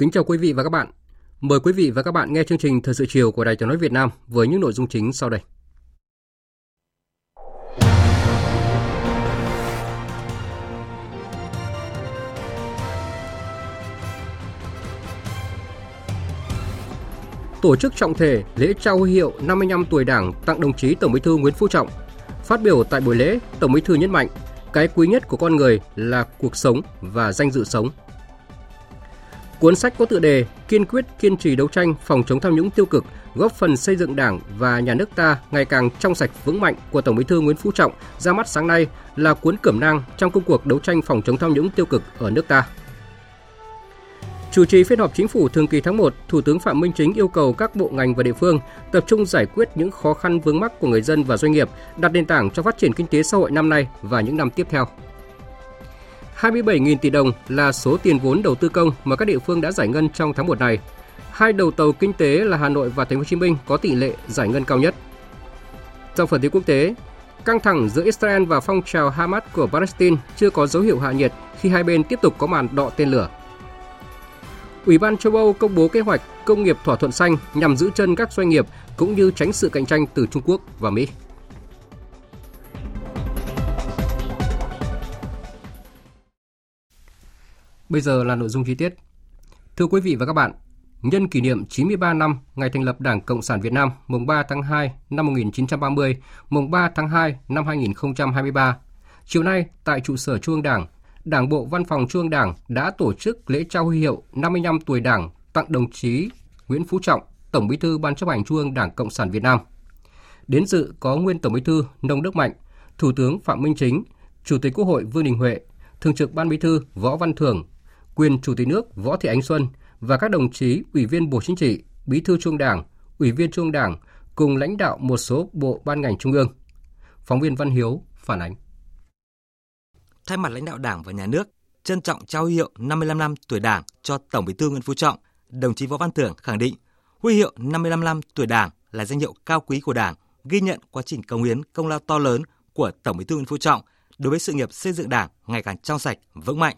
Kính chào quý vị và các bạn. Mời quý vị và các bạn nghe chương trình Thời sự chiều của Đài Tiếng nói Việt Nam với những nội dung chính sau đây. Tổ chức trọng thể lễ trao huy hiệu 55 tuổi Đảng tặng đồng chí Tổng Bí thư Nguyễn Phú Trọng. Phát biểu tại buổi lễ, Tổng Bí thư nhấn mạnh, cái quý nhất của con người là cuộc sống và danh dự sống. Cuốn sách có tựa đề Kiên quyết kiên trì đấu tranh phòng chống tham nhũng tiêu cực, góp phần xây dựng Đảng và nhà nước ta ngày càng trong sạch vững mạnh của Tổng Bí thư Nguyễn Phú Trọng ra mắt sáng nay là cuốn cẩm nang trong công cuộc đấu tranh phòng chống tham nhũng tiêu cực ở nước ta. Chủ trì phiên họp chính phủ thường kỳ tháng 1, Thủ tướng Phạm Minh Chính yêu cầu các bộ ngành và địa phương tập trung giải quyết những khó khăn vướng mắc của người dân và doanh nghiệp, đặt nền tảng cho phát triển kinh tế xã hội năm nay và những năm tiếp theo. 27.000 tỷ đồng là số tiền vốn đầu tư công mà các địa phương đã giải ngân trong tháng 1 này. Hai đầu tàu kinh tế là Hà Nội và Thành phố Hồ Chí Minh có tỷ lệ giải ngân cao nhất. Trong phần tin quốc tế, căng thẳng giữa Israel và phong trào Hamas của Palestine chưa có dấu hiệu hạ nhiệt khi hai bên tiếp tục có màn đọ tên lửa. Ủy ban châu Âu công bố kế hoạch công nghiệp thỏa thuận xanh nhằm giữ chân các doanh nghiệp cũng như tránh sự cạnh tranh từ Trung Quốc và Mỹ. Bây giờ là nội dung chi tiết. Thưa quý vị và các bạn, nhân kỷ niệm 93 năm ngày thành lập Đảng Cộng sản Việt Nam mùng 3 tháng 2 năm 1930, mùng 3 tháng 2 năm 2023, chiều nay tại trụ sở Trung ương Đảng, Đảng bộ Văn phòng Trung ương Đảng đã tổ chức lễ trao huy hiệu 55 tuổi Đảng tặng đồng chí Nguyễn Phú Trọng, Tổng Bí thư Ban chấp hành Trung ương Đảng Cộng sản Việt Nam. Đến dự có nguyên Tổng Bí thư Nông Đức Mạnh, Thủ tướng Phạm Minh Chính, Chủ tịch Quốc hội Vương Đình Huệ, Thường trực Ban Bí thư Võ Văn Thưởng, quyền Chủ tịch nước Võ Thị Ánh Xuân và các đồng chí Ủy viên Bộ Chính trị, Bí thư Trung Đảng, Ủy viên Trung Đảng cùng lãnh đạo một số bộ ban ngành trung ương. Phóng viên Văn Hiếu phản ánh. Thay mặt lãnh đạo Đảng và Nhà nước, trân trọng trao hiệu 55 năm tuổi Đảng cho Tổng Bí thư Nguyễn Phú Trọng, đồng chí Võ Văn Thưởng khẳng định huy hiệu 55 năm tuổi Đảng là danh hiệu cao quý của Đảng, ghi nhận quá trình công hiến công lao to lớn của Tổng Bí thư Nguyễn Phú Trọng đối với sự nghiệp xây dựng Đảng ngày càng trong sạch, vững mạnh.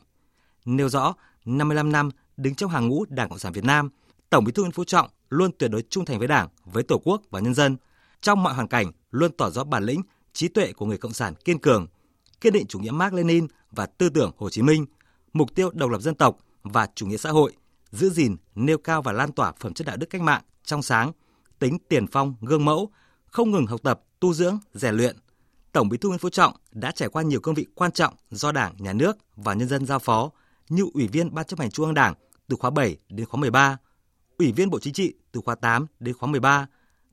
Nêu rõ 55 năm đứng trong hàng ngũ Đảng Cộng sản Việt Nam, Tổng Bí thư Nguyễn Phú Trọng luôn tuyệt đối trung thành với Đảng, với Tổ quốc và nhân dân. Trong mọi hoàn cảnh luôn tỏ rõ bản lĩnh, trí tuệ của người cộng sản kiên cường, kiên định chủ nghĩa Mark Lenin và tư tưởng Hồ Chí Minh, mục tiêu độc lập dân tộc và chủ nghĩa xã hội, giữ gìn, nêu cao và lan tỏa phẩm chất đạo đức cách mạng trong sáng, tính tiền phong, gương mẫu, không ngừng học tập, tu dưỡng, rèn luyện. Tổng Bí thư Nguyễn Phú Trọng đã trải qua nhiều cương vị quan trọng do Đảng, Nhà nước và nhân dân giao phó, như Ủy viên Ban chấp hành Trung ương Đảng từ khóa 7 đến khóa 13, Ủy viên Bộ Chính trị từ khóa 8 đến khóa 13,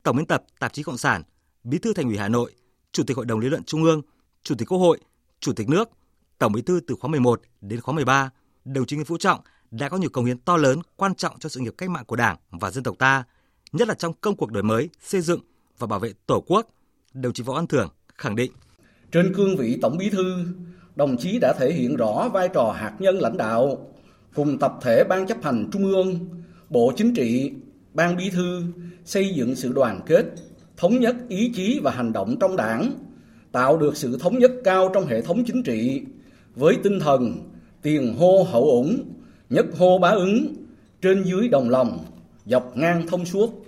Tổng biên tập Tạp chí Cộng sản, Bí thư Thành ủy Hà Nội, Chủ tịch Hội đồng lý luận Trung ương, Chủ tịch Quốc hội, Chủ tịch nước, Tổng Bí thư từ khóa 11 đến khóa 13, đồng chí Nguyễn Phú Trọng đã có nhiều công hiến to lớn, quan trọng cho sự nghiệp cách mạng của Đảng và dân tộc ta, nhất là trong công cuộc đổi mới, xây dựng và bảo vệ Tổ quốc. Đồng chí Võ Văn Thưởng khẳng định: Trên cương vị Tổng Bí thư, đồng chí đã thể hiện rõ vai trò hạt nhân lãnh đạo cùng tập thể Ban chấp hành Trung ương, Bộ Chính trị, Ban Bí thư xây dựng sự đoàn kết, thống nhất ý chí và hành động trong đảng, tạo được sự thống nhất cao trong hệ thống chính trị với tinh thần tiền hô hậu ủng, nhất hô bá ứng, trên dưới đồng lòng, dọc ngang thông suốt.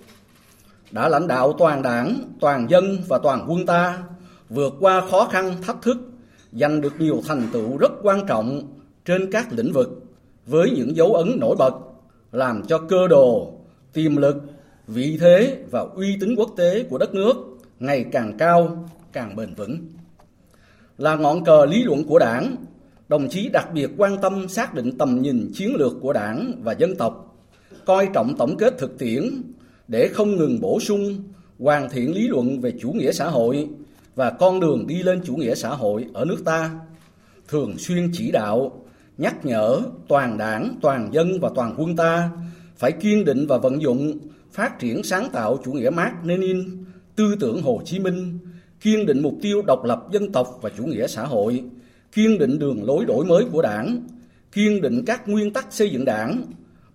Đã lãnh đạo toàn đảng, toàn dân và toàn quân ta vượt qua khó khăn thách thức giành được nhiều thành tựu rất quan trọng trên các lĩnh vực với những dấu ấn nổi bật làm cho cơ đồ, tiềm lực, vị thế và uy tín quốc tế của đất nước ngày càng cao, càng bền vững. Là ngọn cờ lý luận của Đảng, đồng chí đặc biệt quan tâm xác định tầm nhìn chiến lược của đảng và dân tộc, coi trọng tổng kết thực tiễn để không ngừng bổ sung, hoàn thiện lý luận về chủ nghĩa xã hội và con đường đi lên chủ nghĩa xã hội ở nước ta, thường xuyên chỉ đạo, nhắc nhở toàn đảng, toàn dân và toàn quân ta phải kiên định và vận dụng phát triển sáng tạo chủ nghĩa Mark Lenin, tư tưởng Hồ Chí Minh, kiên định mục tiêu độc lập dân tộc và chủ nghĩa xã hội, kiên định đường lối đổi mới của đảng, kiên định các nguyên tắc xây dựng đảng,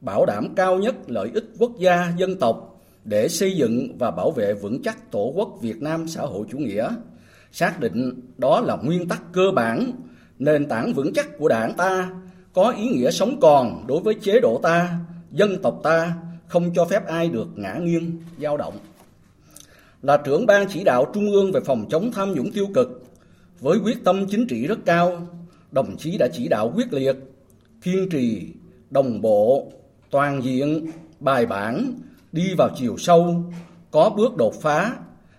bảo đảm cao nhất lợi ích quốc gia dân tộc để xây dựng và bảo vệ vững chắc tổ quốc Việt Nam xã hội chủ nghĩa. Xác định đó là nguyên tắc cơ bản, nền tảng vững chắc của đảng ta, có ý nghĩa sống còn đối với chế độ ta, dân tộc ta, không cho phép ai được ngã nghiêng, dao động. Là trưởng ban chỉ đạo Trung ương về phòng chống tham nhũng tiêu cực, với quyết tâm chính trị rất cao, đồng chí đã chỉ đạo quyết liệt, kiên trì, đồng bộ, toàn diện, bài bản, đi vào chiều sâu, có bước đột phá,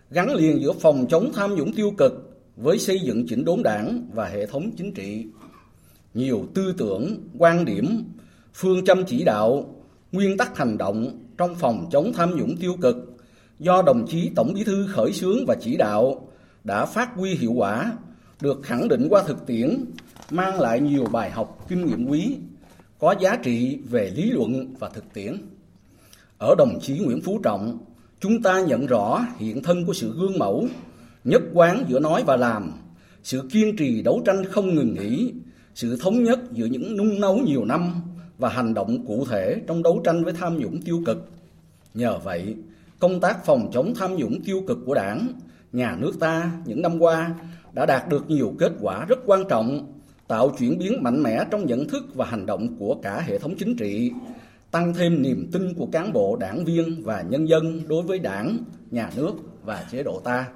gắn liền giữa phòng chống tham nhũng tiêu cực với xây dựng chỉnh đốn đảng và hệ thống chính trị. Nhiều tư tưởng, quan điểm, phương châm chỉ đạo, nguyên tắc hành động trong phòng chống tham nhũng tiêu cực do đồng chí Tổng Bí thư khởi xướng và chỉ đạo đã phát huy hiệu quả, được khẳng định qua thực tiễn, mang lại nhiều bài học kinh nghiệm quý, có giá trị về lý luận và thực tiễn. Ở đồng chí Nguyễn Phú Trọng, chúng ta nhận rõ hiện thân của sự gương mẫu, nhất quán giữa nói và làm, sự kiên trì đấu tranh không ngừng nghỉ, sự thống nhất giữa những nung nấu nhiều năm và hành động cụ thể trong đấu tranh với tham nhũng tiêu cực. Nhờ vậy, công tác phòng chống tham nhũng tiêu cực của Đảng, nhà nước ta những năm qua đã đạt được nhiều kết quả rất quan trọng, tạo chuyển biến mạnh mẽ trong nhận thức và hành động của cả hệ thống chính trị, tăng thêm niềm tin của cán bộ, đảng viên và nhân dân đối với Đảng, nhà nước và chế độ ta.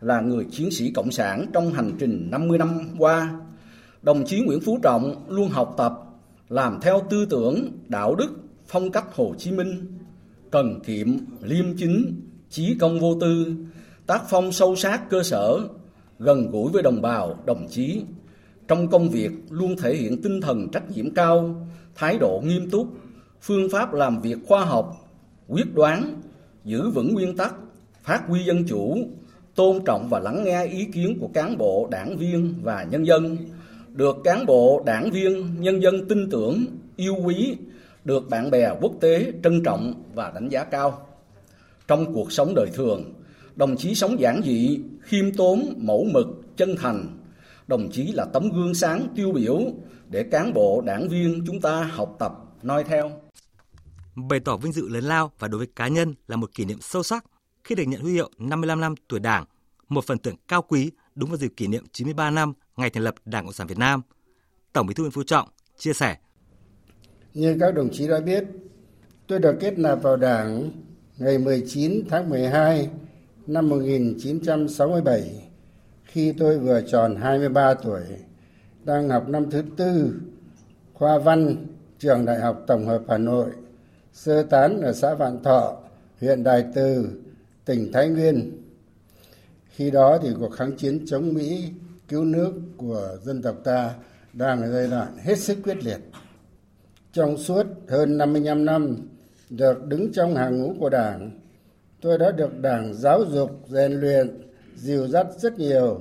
Là người chiến sĩ cộng sản trong hành trình 50 năm qua, đồng chí Nguyễn Phú Trọng luôn học tập, làm theo tư tưởng, đạo đức, phong cách Hồ Chí Minh, cần kiệm, liêm chính, chí công vô tư, tác phong sâu sát cơ sở, gần gũi với đồng bào, đồng chí. Trong công việc luôn thể hiện tinh thần trách nhiệm cao, thái độ nghiêm túc, phương pháp làm việc khoa học, quyết đoán, giữ vững nguyên tắc, phát huy dân chủ, tôn trọng và lắng nghe ý kiến của cán bộ, đảng viên và nhân dân, được cán bộ, đảng viên, nhân dân tin tưởng, yêu quý, được bạn bè quốc tế trân trọng và đánh giá cao. Trong cuộc sống đời thường, đồng chí sống giản dị, khiêm tốn, mẫu mực, chân thành. Đồng chí là tấm gương sáng tiêu biểu để cán bộ, đảng viên chúng ta học tập, noi theo. Bày tỏ vinh dự lớn lao và đối với cá nhân là một kỷ niệm sâu sắc khi được nhận huy hiệu 55 năm tuổi Đảng, một phần thưởng cao quý đúng vào dịp kỷ niệm 93 năm ngày thành lập Đảng Cộng sản Việt Nam. Tổng Bí thư Nguyễn Phú Trọng chia sẻ: Như các đồng chí đã biết, tôi được kết nạp vào Đảng ngày 19 tháng 12 năm 1967 khi tôi vừa tròn 23 tuổi, đang học năm thứ tư, khoa văn, trường Đại học Tổng hợp Hà Nội, sơ tán ở xã Vạn Thọ, huyện đài Từ, tỉnh Thái Nguyên. Khi đó thì cuộc kháng chiến chống Mỹ cứu nước của dân tộc ta đang ở giai đoạn hết sức quyết liệt. Trong suốt hơn 55 năm được đứng trong hàng ngũ của Đảng, tôi đã được Đảng giáo dục, rèn luyện, dìu dắt rất nhiều.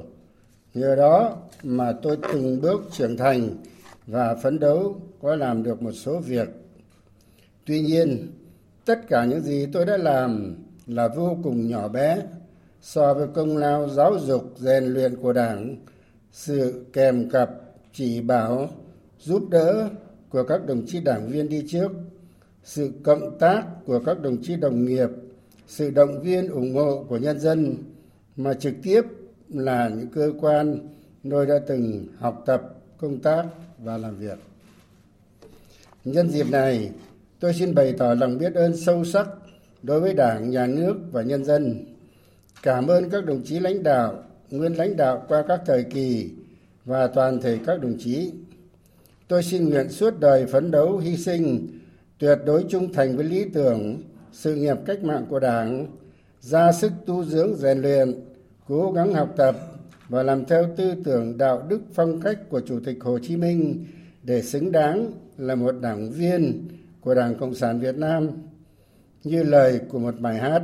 Nhờ đó mà tôi từng bước trưởng thành và phấn đấu có làm được một số việc. Tuy nhiên, tất cả những gì tôi đã làm là vô cùng nhỏ bé so với công lao giáo dục rèn luyện của Đảng, sự kèm cặp chỉ bảo giúp đỡ của các đồng chí đảng viên đi trước, sự cộng tác của các đồng chí đồng nghiệp, sự động viên ủng hộ của nhân dân mà trực tiếp là những cơ quan tôi đã từng học tập, công tác và làm việc. Nhân dịp này, tôi xin bày tỏ lòng biết ơn sâu sắc đối với Đảng, Nhà nước và nhân dân. Cảm ơn các đồng chí lãnh đạo, nguyên lãnh đạo qua các thời kỳ và toàn thể các đồng chí. Tôi xin nguyện suốt đời phấn đấu hy sinh, tuyệt đối trung thành với lý tưởng, sự nghiệp cách mạng của Đảng, ra sức tu dưỡng rèn luyện, cố gắng học tập, và làm theo tư tưởng đạo đức phong cách của Chủ tịch Hồ Chí Minh để xứng đáng là một đảng viên của Đảng Cộng sản Việt Nam. Như lời của một bài hát,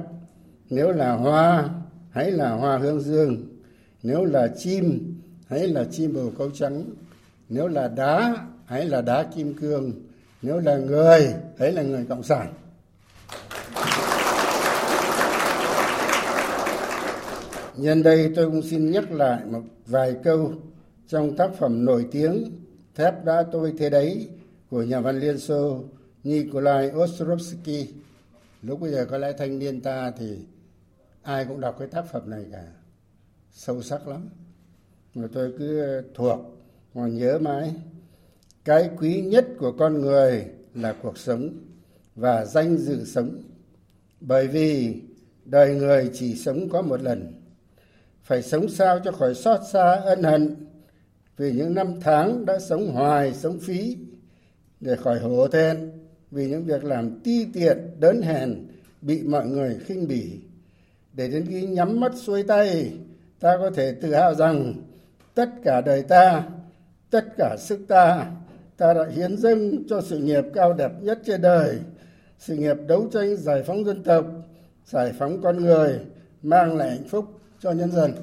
nếu là hoa, hãy là hoa hương dương, nếu là chim, hãy là chim bồ câu trắng, nếu là đá, hãy là đá kim cương, nếu là người, hãy là người Cộng sản. Nhân đây tôi cũng xin nhắc lại một vài câu trong tác phẩm nổi tiếng Thép đã tôi thế đấy của nhà văn Liên Xô Nikolai Ostrovsky. Lúc bây giờ có lẽ thanh niên ta thì ai cũng đọc cái tác phẩm này cả. Sâu sắc lắm. Mà tôi cứ thuộc, mà nhớ mãi. Cái quý nhất của con người là cuộc sống và danh dự sống. Bởi vì đời người chỉ sống có một lần phải sống sao cho khỏi xót xa ân hận vì những năm tháng đã sống hoài, sống phí để khỏi hổ thẹn, vì những việc làm ti tiện, đớn hèn bị mọi người khinh bỉ. Để đến khi nhắm mắt xuôi tay, ta có thể tự hào rằng, tất cả đời ta, tất cả sức ta ta đã hiến dâng cho sự nghiệp cao đẹp nhất trên đời. Sự nghiệp đấu tranh giải phóng dân tộc, giải phóng con người, mang lại hạnh phúc cho nhân dân.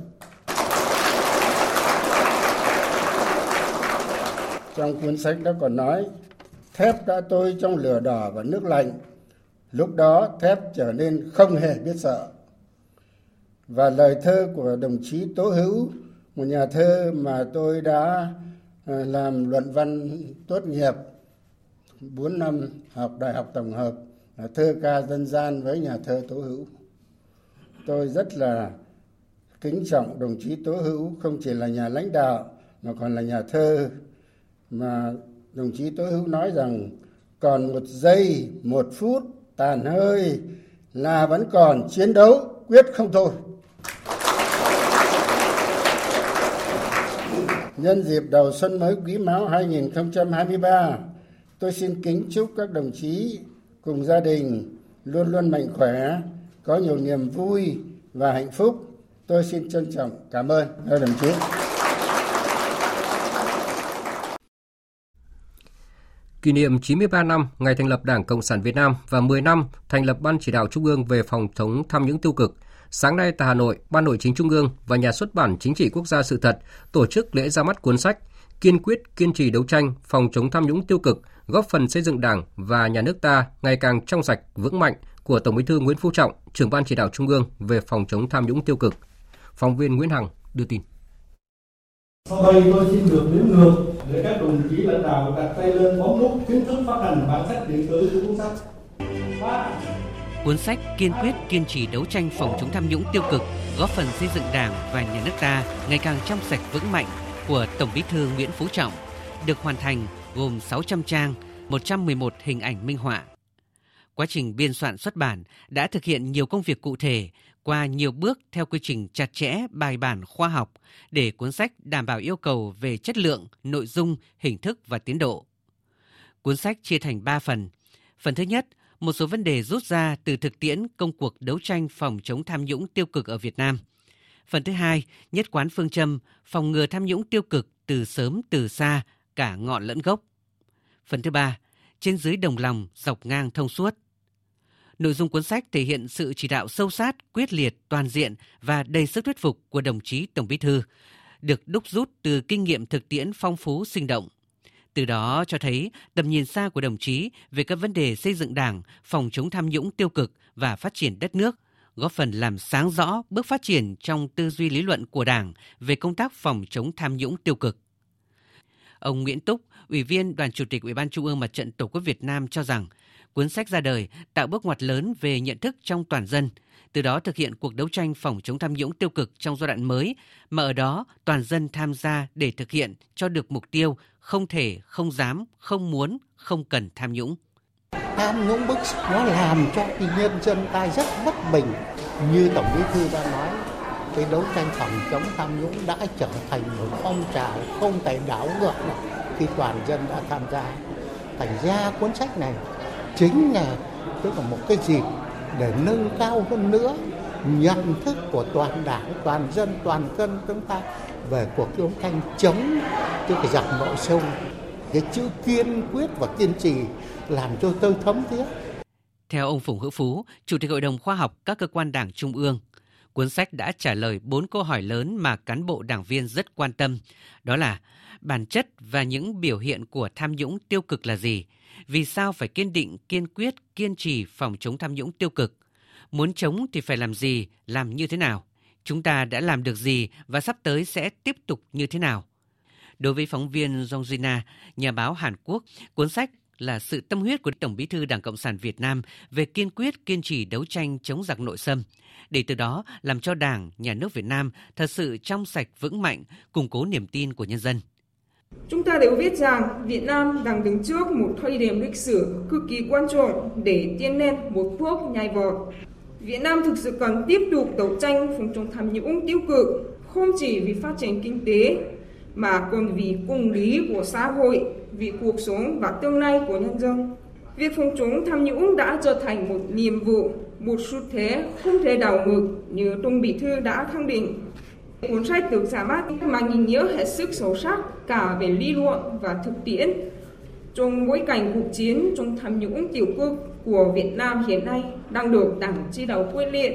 Trong cuốn sách đó còn nói thép đã tôi trong lửa đỏ và nước lạnh. Lúc đó thép trở nên không hề biết sợ. Và lời thơ của đồng chí tố hữu, một nhà thơ mà tôi đã ờ, làm luận văn tốt nghiệp 4 năm học đại học tổng hợp, là thơ ca dân gian với nhà thơ tố hữu. Tôi rất là kính trọng đồng chí Tố Hữu không chỉ là nhà lãnh đạo mà còn là nhà thơ mà đồng chí Tố Hữu nói rằng còn một giây, một phút tàn hơi là vẫn còn chiến đấu quyết không thôi. Nhân dịp đầu xuân mới Quý Mão 2023, tôi xin kính chúc các đồng chí cùng gia đình luôn luôn mạnh khỏe, có nhiều niềm vui và hạnh phúc Tôi xin trân trọng cảm ơn các đồng chí. Kỷ niệm 93 năm ngày thành lập Đảng Cộng sản Việt Nam và 10 năm thành lập Ban chỉ đạo Trung ương về phòng chống tham nhũng tiêu cực. Sáng nay tại Hà Nội, Ban Nội chính Trung ương và Nhà xuất bản Chính trị Quốc gia Sự thật tổ chức lễ ra mắt cuốn sách Kiên quyết kiên trì đấu tranh phòng chống tham nhũng tiêu cực, góp phần xây dựng Đảng và nhà nước ta ngày càng trong sạch, vững mạnh của Tổng Bí thư Nguyễn Phú Trọng, trưởng Ban chỉ đạo Trung ương về phòng chống tham nhũng tiêu cực. Phóng viên Nguyễn Hằng đưa tin. Sau đây tôi xin được đếm ngược để các đồng chí lãnh đạo đặt tay lên bấm nút chính thức phát hành bản sách điện tử của cuốn sách. 3. Cuốn sách kiên quyết kiên trì đấu tranh phòng chống tham nhũng tiêu cực, góp phần xây dựng Đảng và nhà nước ta ngày càng trong sạch vững mạnh của Tổng Bí thư Nguyễn Phú Trọng được hoàn thành gồm 600 trang, 111 hình ảnh minh họa. Quá trình biên soạn xuất bản đã thực hiện nhiều công việc cụ thể qua nhiều bước theo quy trình chặt chẽ, bài bản, khoa học để cuốn sách đảm bảo yêu cầu về chất lượng, nội dung, hình thức và tiến độ. Cuốn sách chia thành 3 phần. Phần thứ nhất, một số vấn đề rút ra từ thực tiễn công cuộc đấu tranh phòng chống tham nhũng tiêu cực ở Việt Nam. Phần thứ hai, nhất quán phương châm phòng ngừa tham nhũng tiêu cực từ sớm từ xa, cả ngọn lẫn gốc. Phần thứ ba, trên dưới đồng lòng, dọc ngang thông suốt. Nội dung cuốn sách thể hiện sự chỉ đạo sâu sát, quyết liệt, toàn diện và đầy sức thuyết phục của đồng chí Tổng Bí thư, được đúc rút từ kinh nghiệm thực tiễn phong phú sinh động. Từ đó cho thấy tầm nhìn xa của đồng chí về các vấn đề xây dựng Đảng, phòng chống tham nhũng tiêu cực và phát triển đất nước, góp phần làm sáng rõ bước phát triển trong tư duy lý luận của Đảng về công tác phòng chống tham nhũng tiêu cực. Ông Nguyễn Túc, Ủy viên Đoàn Chủ tịch Ủy ban Trung ương Mặt trận Tổ quốc Việt Nam cho rằng Cuốn sách ra đời tạo bước ngoặt lớn về nhận thức trong toàn dân, từ đó thực hiện cuộc đấu tranh phòng chống tham nhũng tiêu cực trong giai đoạn mới, mà ở đó toàn dân tham gia để thực hiện cho được mục tiêu không thể, không dám, không muốn, không cần tham nhũng. Tham nhũng bức nó làm cho cái nhân dân ta rất bất bình. Như Tổng Bí Thư đã nói, cái đấu tranh phòng chống tham nhũng đã trở thành một phong trào không thể đảo ngược khi toàn dân đã tham gia. Thành ra cuốn sách này chính là tức là một cái dịp để nâng cao hơn nữa nhận thức của toàn đảng, toàn dân, toàn dân chúng ta về cuộc đấu tranh chống cái giặc nội sông Cái chữ kiên quyết và kiên trì làm cho tôi thấm thiết. Theo ông Phùng Hữu Phú, Chủ tịch Hội đồng Khoa học các cơ quan đảng Trung ương, cuốn sách đã trả lời bốn câu hỏi lớn mà cán bộ đảng viên rất quan tâm. Đó là bản chất và những biểu hiện của tham nhũng tiêu cực là gì? Vì sao phải kiên định, kiên quyết, kiên trì phòng chống tham nhũng tiêu cực? Muốn chống thì phải làm gì, làm như thế nào? Chúng ta đã làm được gì và sắp tới sẽ tiếp tục như thế nào? Đối với phóng viên Jongjina, nhà báo Hàn Quốc, cuốn sách là sự tâm huyết của Tổng Bí thư Đảng Cộng sản Việt Nam về kiên quyết kiên trì đấu tranh chống giặc nội xâm, để từ đó làm cho Đảng, Nhà nước Việt Nam thật sự trong sạch vững mạnh, củng cố niềm tin của nhân dân. Chúng ta đều biết rằng Việt Nam đang đứng trước một thời điểm lịch sử cực kỳ quan trọng để tiến lên một bước nhảy vọt. Việt Nam thực sự cần tiếp tục đấu tranh phòng chống tham nhũng tiêu cực, không chỉ vì phát triển kinh tế mà còn vì công lý của xã hội, vì cuộc sống và tương lai của nhân dân. Việc phòng chống tham nhũng đã trở thành một nhiệm vụ, một xu thế không thể đảo ngược như Tổng Bí thư đã khẳng định. Cuốn sách được ra mắt mang ý nghĩa hết sức sâu sắc cả về lý luận và thực tiễn trong bối cảnh cuộc chiến chống tham nhũng tiêu cực của Việt Nam hiện nay đang được Đảng chỉ đạo quyết liệt.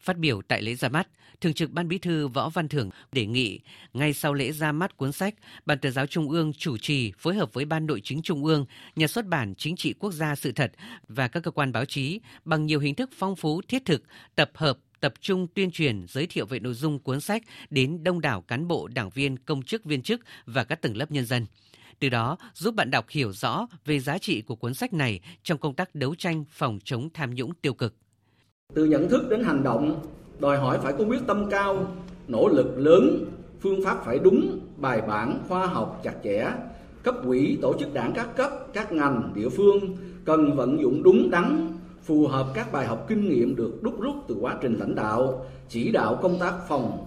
Phát biểu tại lễ ra mắt, Thường trực Ban Bí thư Võ Văn Thưởng đề nghị ngay sau lễ ra mắt cuốn sách, Ban Tuyên giáo Trung ương chủ trì phối hợp với Ban Nội chính Trung ương, Nhà xuất bản Chính trị Quốc gia Sự thật và các cơ quan báo chí bằng nhiều hình thức phong phú thiết thực, tập hợp tập trung tuyên truyền giới thiệu về nội dung cuốn sách đến đông đảo cán bộ, đảng viên, công chức, viên chức và các tầng lớp nhân dân. Từ đó giúp bạn đọc hiểu rõ về giá trị của cuốn sách này trong công tác đấu tranh phòng chống tham nhũng tiêu cực. Từ nhận thức đến hành động, đòi hỏi phải có quyết tâm cao, nỗ lực lớn, phương pháp phải đúng, bài bản, khoa học, chặt chẽ. Cấp quỹ, tổ chức đảng các cấp, các ngành, địa phương cần vận dụng đúng đắn, phù hợp các bài học kinh nghiệm được đúc rút từ quá trình lãnh đạo, chỉ đạo công tác phòng,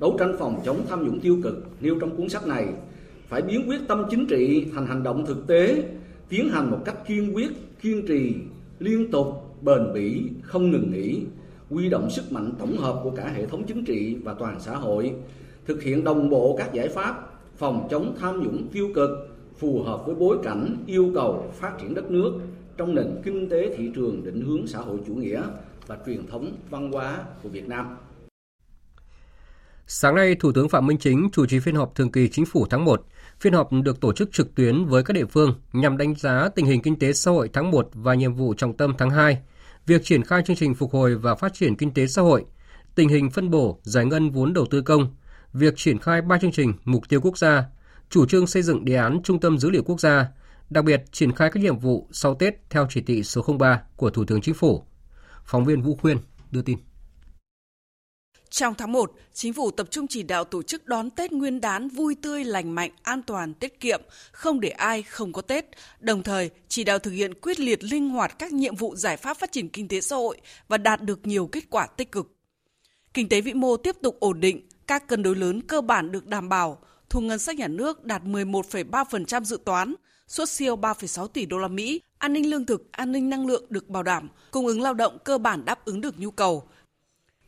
đấu tranh phòng chống tham nhũng tiêu cực nêu trong cuốn sách này. Phải biến quyết tâm chính trị thành hành động thực tế, tiến hành một cách kiên quyết, kiên trì, liên tục, bền bỉ, không ngừng nghỉ, quy động sức mạnh tổng hợp của cả hệ thống chính trị và toàn xã hội, thực hiện đồng bộ các giải pháp phòng chống tham nhũng tiêu cực phù hợp với bối cảnh yêu cầu phát triển đất nước trong nền kinh tế thị trường định hướng xã hội chủ nghĩa và truyền thống văn hóa của Việt Nam. Sáng nay, Thủ tướng Phạm Minh Chính chủ trì phiên họp thường kỳ chính phủ tháng 1. Phiên họp được tổ chức trực tuyến với các địa phương nhằm đánh giá tình hình kinh tế xã hội tháng 1 và nhiệm vụ trọng tâm tháng 2, việc triển khai chương trình phục hồi và phát triển kinh tế xã hội, tình hình phân bổ, giải ngân vốn đầu tư công, việc triển khai ba chương trình mục tiêu quốc gia, chủ trương xây dựng đề án Trung tâm Dữ liệu Quốc gia, đặc biệt triển khai các nhiệm vụ sau Tết theo chỉ thị số 03 của Thủ tướng Chính phủ. Phóng viên Vũ Khuyên đưa tin. Trong tháng 1, Chính phủ tập trung chỉ đạo tổ chức đón Tết Nguyên đán vui tươi, lành mạnh, an toàn, tiết kiệm, không để ai không có Tết, đồng thời chỉ đạo thực hiện quyết liệt linh hoạt các nhiệm vụ giải pháp phát triển kinh tế xã hội và đạt được nhiều kết quả tích cực. Kinh tế vĩ mô tiếp tục ổn định, các cân đối lớn cơ bản được đảm bảo, thu ngân sách nhà nước đạt 11,3% dự toán, xuất siêu 3,6 tỷ đô la Mỹ, an ninh lương thực, an ninh năng lượng được bảo đảm, cung ứng lao động cơ bản đáp ứng được nhu cầu.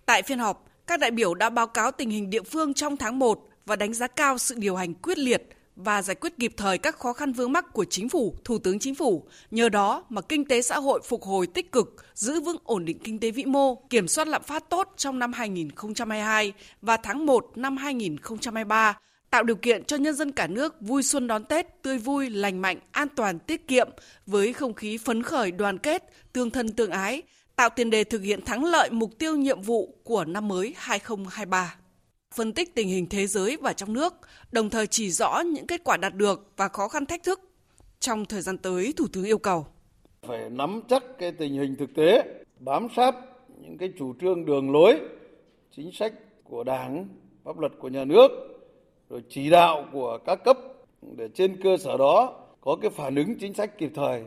Tại phiên họp, các đại biểu đã báo cáo tình hình địa phương trong tháng 1 và đánh giá cao sự điều hành quyết liệt và giải quyết kịp thời các khó khăn vướng mắc của chính phủ, thủ tướng chính phủ. Nhờ đó mà kinh tế xã hội phục hồi tích cực, giữ vững ổn định kinh tế vĩ mô, kiểm soát lạm phát tốt trong năm 2022 và tháng 1 năm 2023, tạo điều kiện cho nhân dân cả nước vui xuân đón Tết tươi vui, lành mạnh, an toàn, tiết kiệm với không khí phấn khởi đoàn kết, tương thân tương ái, tạo tiền đề thực hiện thắng lợi mục tiêu nhiệm vụ của năm mới 2023. Phân tích tình hình thế giới và trong nước, đồng thời chỉ rõ những kết quả đạt được và khó khăn thách thức. Trong thời gian tới, Thủ tướng yêu cầu phải nắm chắc cái tình hình thực tế, bám sát những cái chủ trương đường lối, chính sách của Đảng, pháp luật của nhà nước, rồi chỉ đạo của các cấp để trên cơ sở đó có cái phản ứng chính sách kịp thời,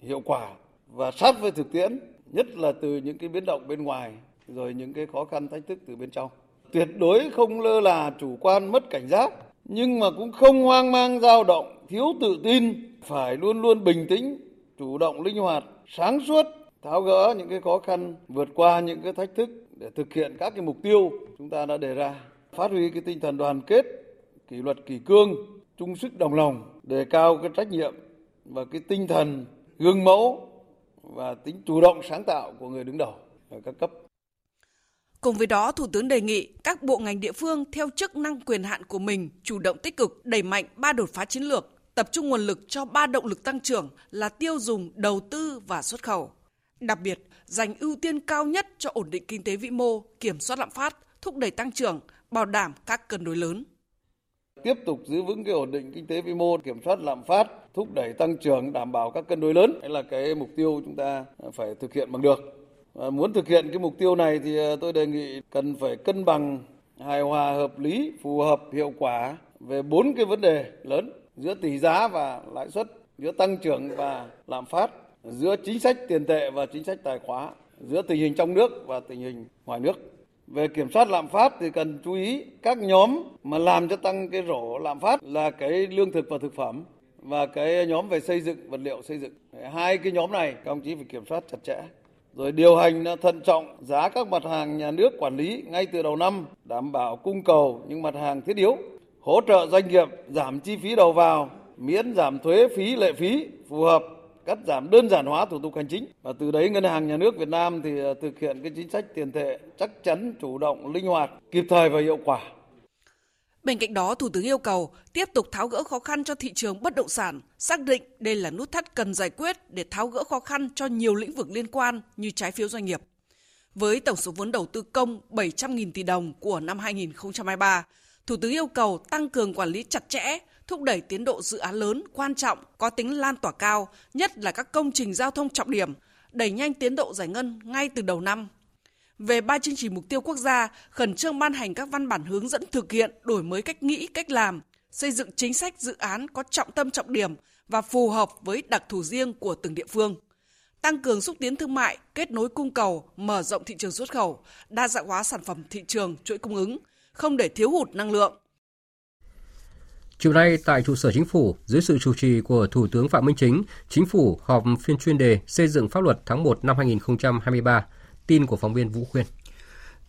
hiệu quả và sát với thực tiễn nhất là từ những cái biến động bên ngoài rồi những cái khó khăn thách thức từ bên trong. Tuyệt đối không lơ là chủ quan mất cảnh giác nhưng mà cũng không hoang mang dao động thiếu tự tin phải luôn luôn bình tĩnh chủ động linh hoạt sáng suốt tháo gỡ những cái khó khăn vượt qua những cái thách thức để thực hiện các cái mục tiêu chúng ta đã đề ra, phát huy cái tinh thần đoàn kết, kỷ luật kỷ cương, chung sức đồng lòng, đề cao cái trách nhiệm và cái tinh thần gương mẫu và tính chủ động sáng tạo của người đứng đầu ở các cấp. Cùng với đó, Thủ tướng đề nghị các bộ ngành địa phương theo chức năng quyền hạn của mình chủ động tích cực đẩy mạnh ba đột phá chiến lược, tập trung nguồn lực cho ba động lực tăng trưởng là tiêu dùng, đầu tư và xuất khẩu. Đặc biệt, dành ưu tiên cao nhất cho ổn định kinh tế vĩ mô, kiểm soát lạm phát, thúc đẩy tăng trưởng, bảo đảm các cân đối lớn. Tiếp tục giữ vững cái ổn định kinh tế vĩ mô, kiểm soát lạm phát, thúc đẩy tăng trưởng, đảm bảo các cân đối lớn. đấy là cái mục tiêu chúng ta phải thực hiện bằng được. Và muốn thực hiện cái mục tiêu này thì à, tôi đề nghị cần phải cân bằng, hài hòa, hợp lý, phù hợp, hiệu quả về bốn cái vấn đề lớn giữa tỷ giá và lãi suất, giữa tăng trưởng và lạm phát, giữa chính sách tiền tệ và chính sách tài khóa, giữa tình hình trong nước và tình hình ngoài nước. Về kiểm soát lạm phát thì cần chú ý các nhóm mà làm cho tăng cái rổ lạm phát là cái lương thực và thực phẩm và cái nhóm về xây dựng, vật liệu xây dựng. Hai cái nhóm này các ông chí phải kiểm soát chặt chẽ. Rồi điều hành thận trọng giá các mặt hàng nhà nước quản lý ngay từ đầu năm, đảm bảo cung cầu những mặt hàng thiết yếu, hỗ trợ doanh nghiệp giảm chi phí đầu vào, miễn giảm thuế phí lệ phí phù hợp cắt giảm đơn giản hóa thủ tục hành chính và từ đấy ngân hàng nhà nước Việt Nam thì à, thực hiện cái chính sách tiền tệ chắc chắn chủ động linh hoạt kịp thời và hiệu quả Bên cạnh đó, Thủ tướng yêu cầu tiếp tục tháo gỡ khó khăn cho thị trường bất động sản, xác định đây là nút thắt cần giải quyết để tháo gỡ khó khăn cho nhiều lĩnh vực liên quan như trái phiếu doanh nghiệp. Với tổng số vốn đầu tư công 700.000 tỷ đồng của năm 2023, Thủ tướng yêu cầu tăng cường quản lý chặt chẽ, thúc đẩy tiến độ dự án lớn, quan trọng, có tính lan tỏa cao, nhất là các công trình giao thông trọng điểm, đẩy nhanh tiến độ giải ngân ngay từ đầu năm. Về ba chương trình mục tiêu quốc gia, khẩn trương ban hành các văn bản hướng dẫn thực hiện đổi mới cách nghĩ, cách làm, xây dựng chính sách dự án có trọng tâm trọng điểm và phù hợp với đặc thù riêng của từng địa phương tăng cường xúc tiến thương mại, kết nối cung cầu, mở rộng thị trường xuất khẩu, đa dạng hóa sản phẩm thị trường, chuỗi cung ứng, không để thiếu hụt năng lượng. Chiều nay tại trụ sở chính phủ, dưới sự chủ trì của Thủ tướng Phạm Minh Chính, Chính phủ họp phiên chuyên đề xây dựng pháp luật tháng 1 năm 2023. Tin của phóng viên Vũ Khuyên.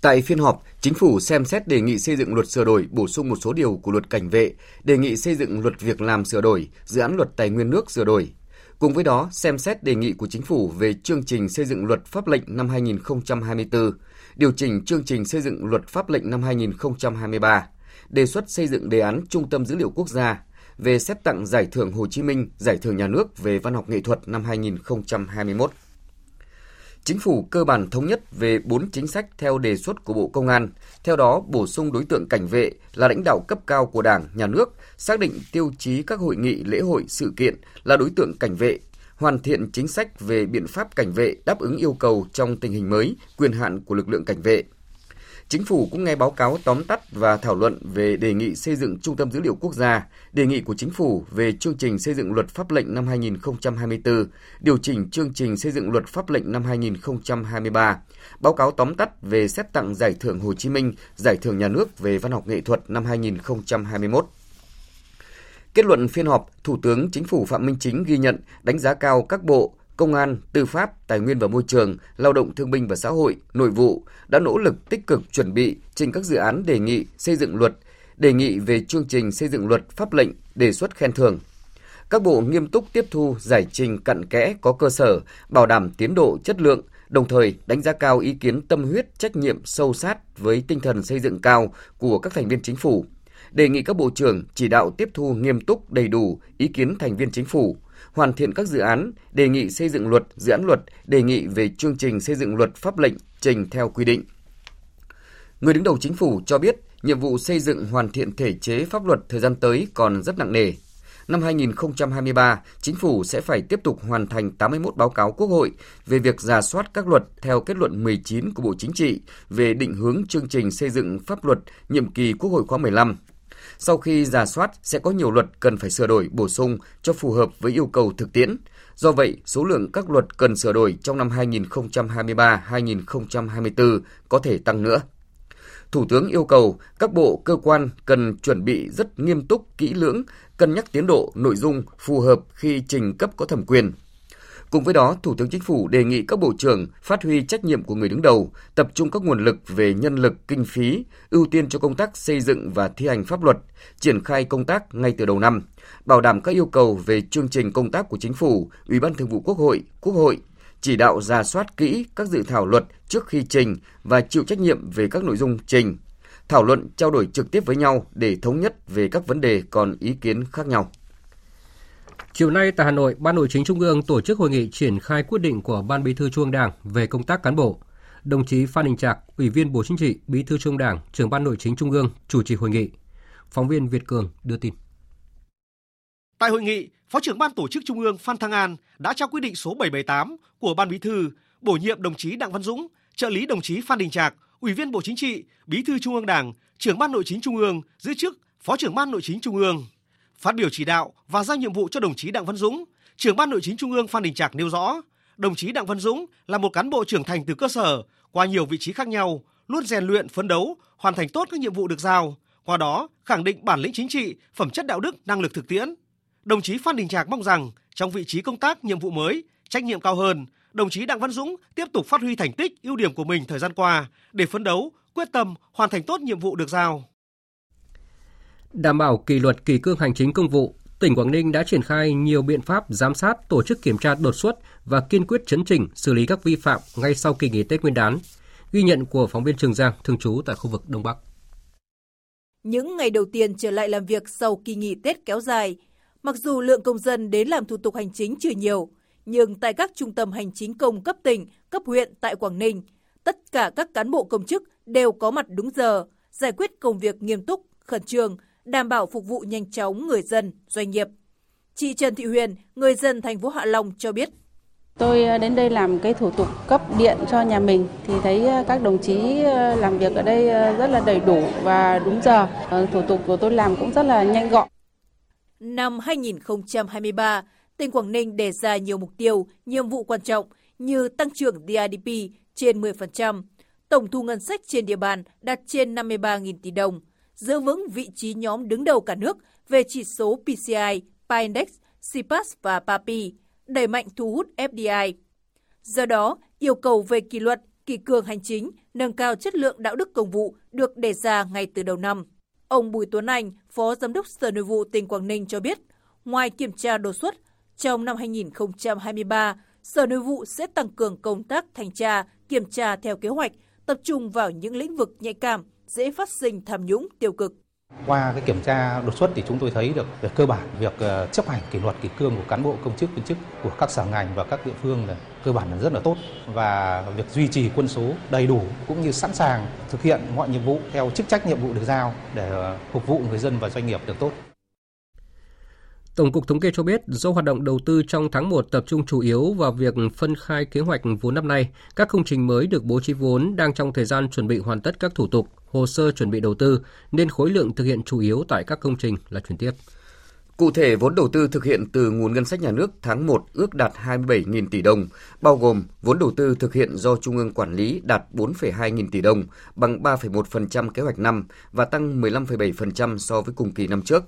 Tại phiên họp, Chính phủ xem xét đề nghị xây dựng luật sửa đổi, bổ sung một số điều của luật cảnh vệ, đề nghị xây dựng luật việc làm sửa đổi, dự án luật tài nguyên nước sửa đổi. Cùng với đó, xem xét đề nghị của Chính phủ về chương trình xây dựng luật pháp lệnh năm 2024, điều chỉnh chương trình xây dựng luật pháp lệnh năm 2023 đề xuất xây dựng đề án Trung tâm Dữ liệu Quốc gia về xét tặng Giải thưởng Hồ Chí Minh, Giải thưởng Nhà nước về văn học nghệ thuật năm 2021. Chính phủ cơ bản thống nhất về 4 chính sách theo đề xuất của Bộ Công an, theo đó bổ sung đối tượng cảnh vệ là lãnh đạo cấp cao của Đảng, Nhà nước, xác định tiêu chí các hội nghị, lễ hội, sự kiện là đối tượng cảnh vệ, hoàn thiện chính sách về biện pháp cảnh vệ đáp ứng yêu cầu trong tình hình mới, quyền hạn của lực lượng cảnh vệ – Chính phủ cũng nghe báo cáo tóm tắt và thảo luận về đề nghị xây dựng Trung tâm Dữ liệu Quốc gia, đề nghị của Chính phủ về chương trình xây dựng luật pháp lệnh năm 2024, điều chỉnh chương trình xây dựng luật pháp lệnh năm 2023, báo cáo tóm tắt về xét tặng Giải thưởng Hồ Chí Minh, Giải thưởng Nhà nước về văn học nghệ thuật năm 2021. Kết luận phiên họp, Thủ tướng Chính phủ Phạm Minh Chính ghi nhận, đánh giá cao các bộ, Công an, Tư pháp, Tài nguyên và Môi trường, Lao động Thương binh và Xã hội, Nội vụ đã nỗ lực tích cực chuẩn bị trình các dự án đề nghị xây dựng luật, đề nghị về chương trình xây dựng luật pháp lệnh, đề xuất khen thưởng. Các bộ nghiêm túc tiếp thu giải trình cặn kẽ có cơ sở, bảo đảm tiến độ chất lượng, đồng thời đánh giá cao ý kiến tâm huyết, trách nhiệm sâu sát với tinh thần xây dựng cao của các thành viên chính phủ. Đề nghị các bộ trưởng chỉ đạo tiếp thu nghiêm túc đầy đủ ý kiến thành viên chính phủ, hoàn thiện các dự án, đề nghị xây dựng luật, dự án luật, đề nghị về chương trình xây dựng luật pháp lệnh trình theo quy định. Người đứng đầu chính phủ cho biết, nhiệm vụ xây dựng hoàn thiện thể chế pháp luật thời gian tới còn rất nặng nề. Năm 2023, chính phủ sẽ phải tiếp tục hoàn thành 81 báo cáo Quốc hội về việc giả soát các luật theo kết luận 19 của Bộ Chính trị về định hướng chương trình xây dựng pháp luật nhiệm kỳ Quốc hội khóa 15 sau khi giả soát sẽ có nhiều luật cần phải sửa đổi bổ sung cho phù hợp với yêu cầu thực tiễn. Do vậy, số lượng các luật cần sửa đổi trong năm 2023-2024 có thể tăng nữa. Thủ tướng yêu cầu các bộ cơ quan cần chuẩn bị rất nghiêm túc, kỹ lưỡng, cân nhắc tiến độ, nội dung phù hợp khi trình cấp có thẩm quyền. Cùng với đó, Thủ tướng Chính phủ đề nghị các bộ trưởng phát huy trách nhiệm của người đứng đầu, tập trung các nguồn lực về nhân lực, kinh phí, ưu tiên cho công tác xây dựng và thi hành pháp luật, triển khai công tác ngay từ đầu năm, bảo đảm các yêu cầu về chương trình công tác của Chính phủ, Ủy ban Thường vụ Quốc hội, Quốc hội, chỉ đạo ra soát kỹ các dự thảo luật trước khi trình và chịu trách nhiệm về các nội dung trình, thảo luận trao đổi trực tiếp với nhau để thống nhất về các vấn đề còn ý kiến khác nhau. Chiều nay tại Hà Nội, Ban Nội chính Trung ương tổ chức hội nghị triển khai quyết định của Ban Bí thư Trung ương Đảng về công tác cán bộ. Đồng chí Phan Đình Trạc, Ủy viên Bộ Chính trị, Bí thư Trung ương Đảng, trưởng Ban Nội chính Trung ương chủ trì hội nghị. Phóng viên Việt Cường đưa tin. Tại hội nghị, Phó trưởng Ban Tổ chức Trung ương Phan Thăng An đã trao quyết định số 778 của Ban Bí thư bổ nhiệm đồng chí Đặng Văn Dũng, trợ lý đồng chí Phan Đình Trạc, Ủy viên Bộ Chính trị, Bí thư Trung ương Đảng, trưởng Ban Nội chính Trung ương giữ chức Phó trưởng Ban Nội chính Trung ương. Phát biểu chỉ đạo và giao nhiệm vụ cho đồng chí Đặng Văn Dũng, trưởng Ban Nội chính Trung ương Phan Đình Trạc nêu rõ, đồng chí Đặng Văn Dũng là một cán bộ trưởng thành từ cơ sở qua nhiều vị trí khác nhau, luôn rèn luyện phấn đấu, hoàn thành tốt các nhiệm vụ được giao, qua đó khẳng định bản lĩnh chính trị, phẩm chất đạo đức, năng lực thực tiễn. Đồng chí Phan Đình Trạc mong rằng trong vị trí công tác nhiệm vụ mới, trách nhiệm cao hơn, đồng chí Đặng Văn Dũng tiếp tục phát huy thành tích, ưu điểm của mình thời gian qua để phấn đấu, quyết tâm hoàn thành tốt nhiệm vụ được giao. Đảm bảo kỷ luật kỷ cương hành chính công vụ, tỉnh Quảng Ninh đã triển khai nhiều biện pháp giám sát, tổ chức kiểm tra đột xuất và kiên quyết chấn chỉnh xử lý các vi phạm ngay sau kỳ nghỉ Tết Nguyên đán. Ghi nhận của phóng viên Trường Giang thường trú tại khu vực Đông Bắc. Những ngày đầu tiên trở lại làm việc sau kỳ nghỉ Tết kéo dài, mặc dù lượng công dân đến làm thủ tục hành chính chưa nhiều, nhưng tại các trung tâm hành chính công cấp tỉnh, cấp huyện tại Quảng Ninh, tất cả các cán bộ công chức đều có mặt đúng giờ, giải quyết công việc nghiêm túc, khẩn trương, đảm bảo phục vụ nhanh chóng người dân, doanh nghiệp. Chị Trần Thị Huyền, người dân thành phố Hạ Long cho biết. Tôi ờ, đến đây làm cái thủ tục cấp điện cho nhà mình thì thấy ờ, các đồng chí ờ, làm việc ở đây rất là đầy đủ và đúng giờ. Thủ tục của tôi làm cũng rất là nhanh gọn. Năm 2023, tỉnh Quảng Ninh đề ra nhiều mục tiêu, nhiệm vụ quan trọng như tăng trưởng GDP trên 10%, tổng thu ngân sách trên địa bàn đạt trên 53.000 tỷ đồng, giữ vững vị trí nhóm đứng đầu cả nước về chỉ số PCI, PINDEX, CPAS và PAPI, đẩy mạnh thu hút FDI. Do đó, yêu cầu về kỷ luật, kỷ cương hành chính, nâng cao chất lượng đạo đức công vụ được đề ra ngay từ đầu năm. Ông Bùi Tuấn Anh, Phó Giám đốc Sở Nội vụ tỉnh Quảng Ninh cho biết, ngoài kiểm tra đột xuất, trong năm 2023, Sở Nội vụ sẽ tăng cường công tác thanh tra, kiểm tra theo kế hoạch, tập trung vào những lĩnh vực nhạy cảm, dễ phát sinh tham nhũng tiêu cực. Qua cái kiểm tra đột xuất thì chúng tôi thấy được về cơ bản việc ờ, chấp hành kỷ luật, kỷ cương của cán bộ công chức, viên chức của các sở ngành và các địa phương là cơ bản là rất là tốt và việc duy trì quân số đầy đủ cũng như sẵn sàng thực hiện mọi nhiệm vụ theo chức trách nhiệm vụ được giao để ờ, phục vụ người dân và doanh nghiệp được tốt. Tổng cục Thống kê cho biết, do hoạt động đầu tư trong tháng 1 tập trung chủ yếu vào việc phân khai kế hoạch vốn năm nay, các công trình mới được bố trí vốn đang trong thời gian chuẩn bị hoàn tất các thủ tục, hồ sơ chuẩn bị đầu tư, nên khối lượng thực hiện chủ yếu tại các công trình là chuyển tiếp. Cụ thể, vốn đầu tư thực hiện từ nguồn ngân sách nhà nước tháng 1 ước đạt 27.000 tỷ đồng, bao gồm vốn đầu tư thực hiện do Trung ương quản lý đạt 4,2 nghìn tỷ đồng, bằng 3,1% kế hoạch năm và tăng 15,7% so với cùng kỳ năm trước.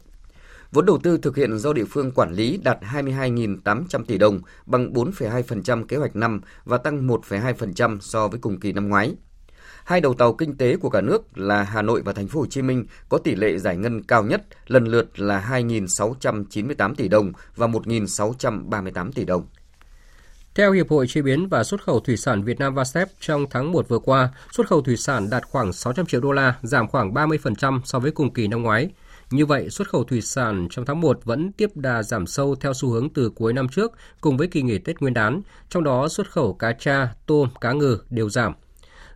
Vốn đầu tư thực hiện do địa phương quản lý đạt 22.800 tỷ đồng, bằng 4,2% kế hoạch năm và tăng 1,2% so với cùng kỳ năm ngoái. Hai đầu tàu kinh tế của cả nước là Hà Nội và Thành phố Hồ Chí Minh có tỷ lệ giải ngân cao nhất, lần lượt là 2.698 tỷ đồng và 1.638 tỷ đồng. Theo Hiệp hội Chế biến và Xuất khẩu Thủy sản Việt Nam VASEP, trong tháng 1 vừa qua, xuất khẩu thủy sản đạt khoảng 600 triệu đô la, giảm khoảng 30% so với cùng kỳ năm ngoái. Như vậy, xuất khẩu thủy sản trong tháng 1 vẫn tiếp đà giảm sâu theo xu hướng từ cuối năm trước cùng với kỳ nghỉ Tết Nguyên đán, trong đó xuất khẩu cá tra, tôm, cá ngừ đều giảm.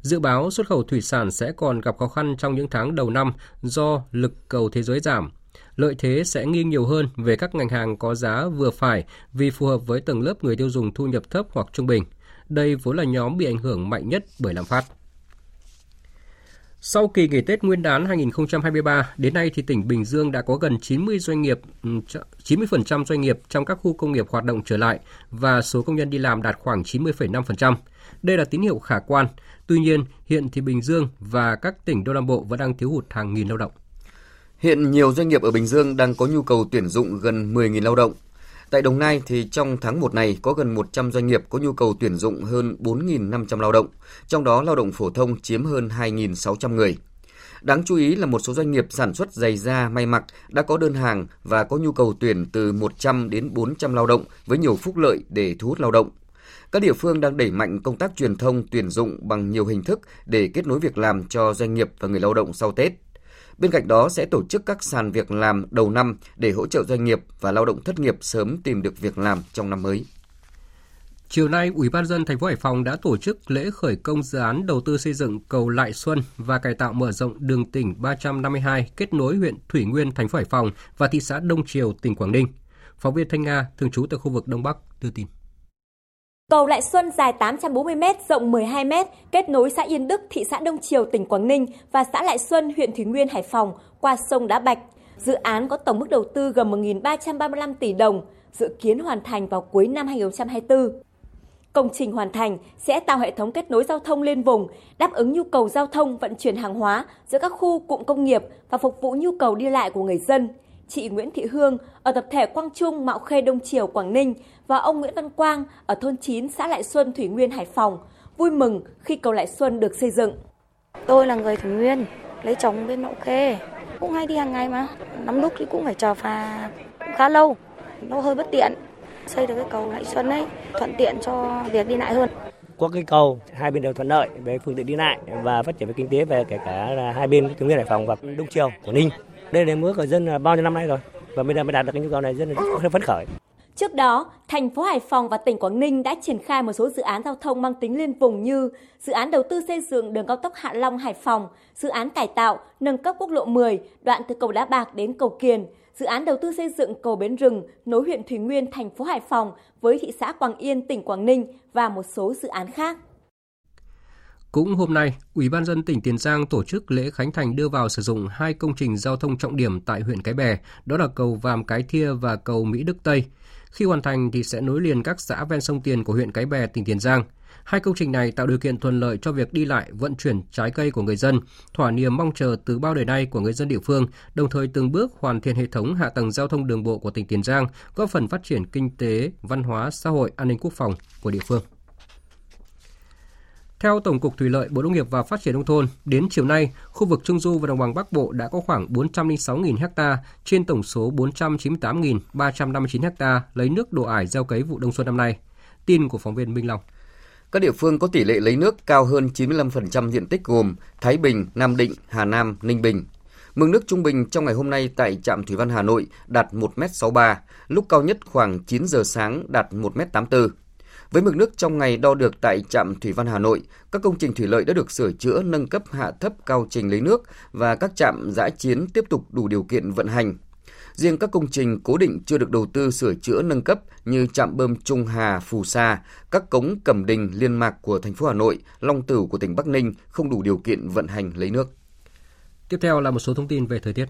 Dự báo xuất khẩu thủy sản sẽ còn gặp khó khăn trong những tháng đầu năm do lực cầu thế giới giảm. Lợi thế sẽ nghiêng nhiều hơn về các ngành hàng có giá vừa phải vì phù hợp với tầng lớp người tiêu dùng thu nhập thấp hoặc trung bình. Đây vốn là nhóm bị ảnh hưởng mạnh nhất bởi lạm phát. Sau kỳ nghỉ Tết Nguyên đán 2023, đến nay thì tỉnh Bình Dương đã có gần 90 doanh nghiệp ừ, 90% doanh nghiệp trong các khu công nghiệp hoạt động trở lại và số công nhân đi làm đạt khoảng 90,5%. Đây là tín hiệu khả quan. Tuy nhiên, hiện thì Bình Dương và các tỉnh Đông Nam Bộ vẫn đang thiếu hụt hàng nghìn lao động. Hiện nhiều doanh nghiệp ở Bình Dương đang có nhu cầu tuyển dụng gần 10.000 lao động. Tại Đồng Nai thì trong tháng 1 này có gần 100 doanh nghiệp có nhu cầu tuyển dụng hơn 4.500 lao động, trong đó lao động phổ thông chiếm hơn 2.600 người. Đáng chú ý là một số doanh nghiệp sản xuất giày da, may mặc đã có đơn hàng và có nhu cầu tuyển từ 100 đến 400 lao động với nhiều phúc lợi để thu hút lao động. Các địa phương đang đẩy mạnh công tác truyền thông tuyển dụng bằng nhiều hình thức để kết nối việc làm cho doanh nghiệp và người lao động sau Tết. Bên cạnh đó sẽ tổ chức các sàn việc làm đầu năm để hỗ trợ doanh nghiệp và lao động thất nghiệp sớm tìm được việc làm trong năm mới. Chiều nay, Ủy ban dân thành phố Hải Phòng đã tổ chức lễ khởi công dự án đầu tư xây dựng cầu Lại Xuân và cải tạo mở rộng đường tỉnh 352 kết nối huyện Thủy Nguyên, thành phố Hải Phòng và thị xã Đông Triều, tỉnh Quảng Ninh. Phóng viên Thanh Nga, thường trú tại khu vực Đông Bắc, đưa tin. Cầu Lại Xuân dài 840 m, rộng 12 m, kết nối xã Yên Đức, thị xã Đông Triều, tỉnh Quảng Ninh và xã Lại Xuân, huyện Thủy Nguyên, Hải Phòng qua sông Đá Bạch. Dự án có tổng mức đầu tư gần 1.335 tỷ đồng, dự kiến hoàn thành vào cuối năm 2024. Công trình hoàn thành sẽ tạo hệ thống kết nối giao thông liên vùng, đáp ứng nhu cầu giao thông vận chuyển hàng hóa giữa các khu cụm công nghiệp và phục vụ nhu cầu đi lại của người dân. Chị Nguyễn Thị Hương ở tập thể Quang Trung, Mạo Khê, Đông Triều, Quảng Ninh và ông Nguyễn Văn Quang ở thôn 9 xã Lại Xuân, Thủy Nguyên, Hải Phòng vui mừng khi cầu Lại Xuân được xây dựng. Tôi là người Thủy Nguyên, lấy chồng bên Mạo Khê, cũng hay đi hàng ngày mà, lắm lúc thì cũng phải chờ phà khá lâu, nó hơi bất tiện xây được cái cầu Lại Xuân ấy thuận tiện cho việc đi lại hơn. Có cái cầu hai bên đều thuận lợi về phương tiện đi lại và phát triển về kinh tế về kể cả là hai bên Thủy Nguyên Hải Phòng và Đông Triều của Ninh. Đây là mưa của dân bao nhiêu năm nay rồi và bây giờ mới đạt được cái nhu cầu này dân rất phấn khởi. Trước đó, thành phố Hải Phòng và tỉnh Quảng Ninh đã triển khai một số dự án giao thông mang tính liên vùng như dự án đầu tư xây dựng đường cao tốc Hạ Long Hải Phòng, dự án cải tạo, nâng cấp quốc lộ 10 đoạn từ cầu Đá Bạc đến cầu Kiền, dự án đầu tư xây dựng cầu Bến Rừng nối huyện Thủy Nguyên, thành phố Hải Phòng với thị xã Quảng Yên, tỉnh Quảng Ninh và một số dự án khác. Cũng hôm nay, Ủy ban dân tỉnh Tiền Giang tổ chức lễ khánh thành đưa vào sử dụng hai công trình giao thông trọng điểm tại huyện Cái Bè, đó là cầu Vàm Cái Thia và cầu Mỹ Đức Tây. Khi hoàn thành thì sẽ nối liền các xã ven sông Tiền của huyện Cái Bè, tỉnh Tiền Giang. Hai công trình này tạo điều kiện thuận lợi cho việc đi lại, vận chuyển trái cây của người dân, thỏa niềm mong chờ từ bao đời nay của người dân địa phương, đồng thời từng bước hoàn thiện hệ thống hạ tầng giao thông đường bộ của tỉnh Tiền Giang, góp phần phát triển kinh tế, văn hóa, xã hội, an ninh quốc phòng của địa phương. Theo Tổng cục Thủy lợi Bộ Nông nghiệp và Phát triển nông thôn, đến chiều nay, khu vực Trung du và Đồng bằng Bắc Bộ đã có khoảng 406.000 ha trên tổng số 498.359 ha lấy nước đổ ải gieo cấy vụ đông xuân năm nay. Tin của phóng viên Minh Long. Các địa phương có tỷ lệ lấy nước cao hơn 95% diện tích gồm Thái Bình, Nam Định, Hà Nam, Ninh Bình. Mực nước trung bình trong ngày hôm nay tại trạm Thủy văn Hà Nội đạt 1m63, lúc cao nhất khoảng 9 giờ sáng đạt 1m84. Với mực nước trong ngày đo được tại trạm Thủy văn Hà Nội, các công trình thủy lợi đã được sửa chữa nâng cấp hạ thấp cao trình lấy nước và các trạm giã chiến tiếp tục đủ điều kiện vận hành. Riêng các công trình cố định chưa được đầu tư sửa chữa nâng cấp như trạm bơm Trung Hà, Phù Sa, các cống Cẩm Đình, Liên Mạc của thành phố Hà Nội, Long Tử của tỉnh Bắc Ninh không đủ điều kiện vận hành lấy nước. Tiếp theo là một số thông tin về thời tiết.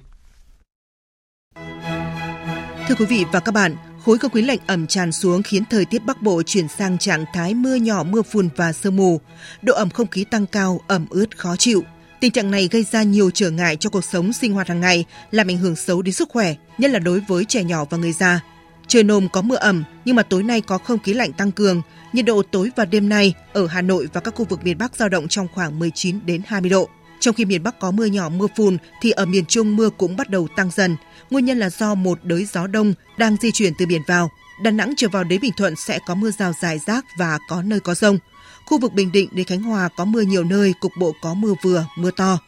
Thưa quý vị và các bạn, khối không khí lạnh ẩm tràn xuống khiến thời tiết Bắc Bộ chuyển sang trạng thái mưa nhỏ, mưa phùn và sương mù. Độ ẩm không khí tăng cao, ẩm ướt khó chịu. Tình trạng này gây ra nhiều trở ngại cho cuộc sống sinh hoạt hàng ngày, làm ảnh hưởng xấu đến sức khỏe, nhất là đối với trẻ nhỏ và người già. Trời nồm có mưa ẩm, nhưng mà tối nay có không khí lạnh tăng cường. Nhiệt độ tối và đêm nay ở Hà Nội và các khu vực miền Bắc dao động trong khoảng 19 đến 20 độ. Trong khi miền Bắc có mưa nhỏ mưa phùn thì ở miền Trung mưa cũng bắt đầu tăng dần. Nguyên nhân là do một đới gió đông đang di chuyển từ biển vào. Đà Nẵng trở vào đến Bình Thuận sẽ có mưa rào dài rác và có nơi có rông. Khu vực Bình Định đến Khánh Hòa có mưa nhiều nơi, cục bộ có mưa vừa, mưa to.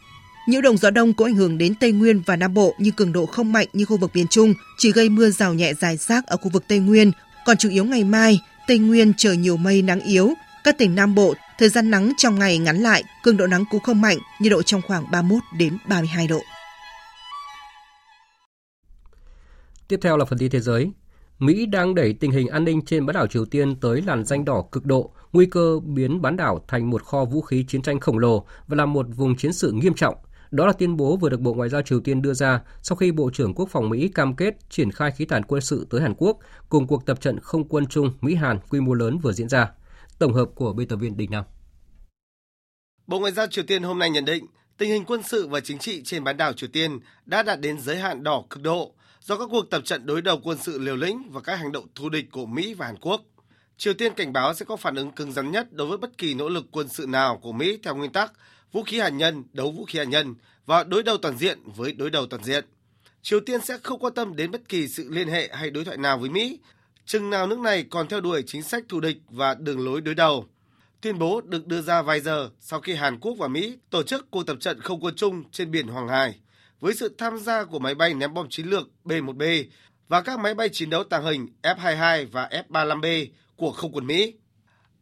Nhiễu động gió đông cũng ảnh hưởng đến Tây Nguyên và Nam Bộ nhưng cường độ không mạnh như khu vực miền Trung, chỉ gây mưa rào nhẹ dài rác ở khu vực Tây Nguyên. Còn chủ yếu ngày mai, Tây Nguyên trời nhiều mây nắng yếu. Các tỉnh Nam Bộ, thời gian nắng trong ngày ngắn lại, cường độ nắng cũng không mạnh, nhiệt độ trong khoảng 31 đến 32 độ. Tiếp theo là phần tin thế giới. Mỹ đang đẩy tình hình an ninh trên bán đảo Triều Tiên tới làn danh đỏ cực độ, nguy cơ biến bán đảo thành một kho vũ khí chiến tranh khổng lồ và là một vùng chiến sự nghiêm trọng. Đó là tuyên bố vừa được Bộ Ngoại giao Triều Tiên đưa ra sau khi Bộ trưởng Quốc phòng Mỹ cam kết triển khai khí tản quân sự tới Hàn Quốc cùng cuộc tập trận không quân chung Mỹ-Hàn quy mô lớn vừa diễn ra. Tổng hợp của biên tập viên Đình Nam. Bộ Ngoại giao Triều Tiên hôm nay nhận định tình hình quân sự và chính trị trên bán đảo Triều Tiên đã đạt đến giới hạn đỏ cực độ do các cuộc tập trận đối đầu quân sự liều lĩnh và các hành động thù địch của Mỹ và Hàn Quốc. Triều Tiên cảnh báo sẽ có phản ứng cứng rắn nhất đối với bất kỳ nỗ lực quân sự nào của Mỹ theo nguyên tắc vũ khí hạt nhân đấu vũ khí hạt nhân và đối đầu toàn diện với đối đầu toàn diện. Triều Tiên sẽ không quan tâm đến bất kỳ sự liên hệ hay đối thoại nào với Mỹ, chừng nào nước này còn theo đuổi chính sách thù địch và đường lối đối đầu. Tuyên bố được đưa ra vài giờ sau khi Hàn Quốc và Mỹ tổ chức cuộc tập trận không quân chung trên biển Hoàng Hải với sự tham gia của máy bay ném bom chiến lược B-1B và các máy bay chiến đấu tàng hình F-22 và F-35B của không quân Mỹ.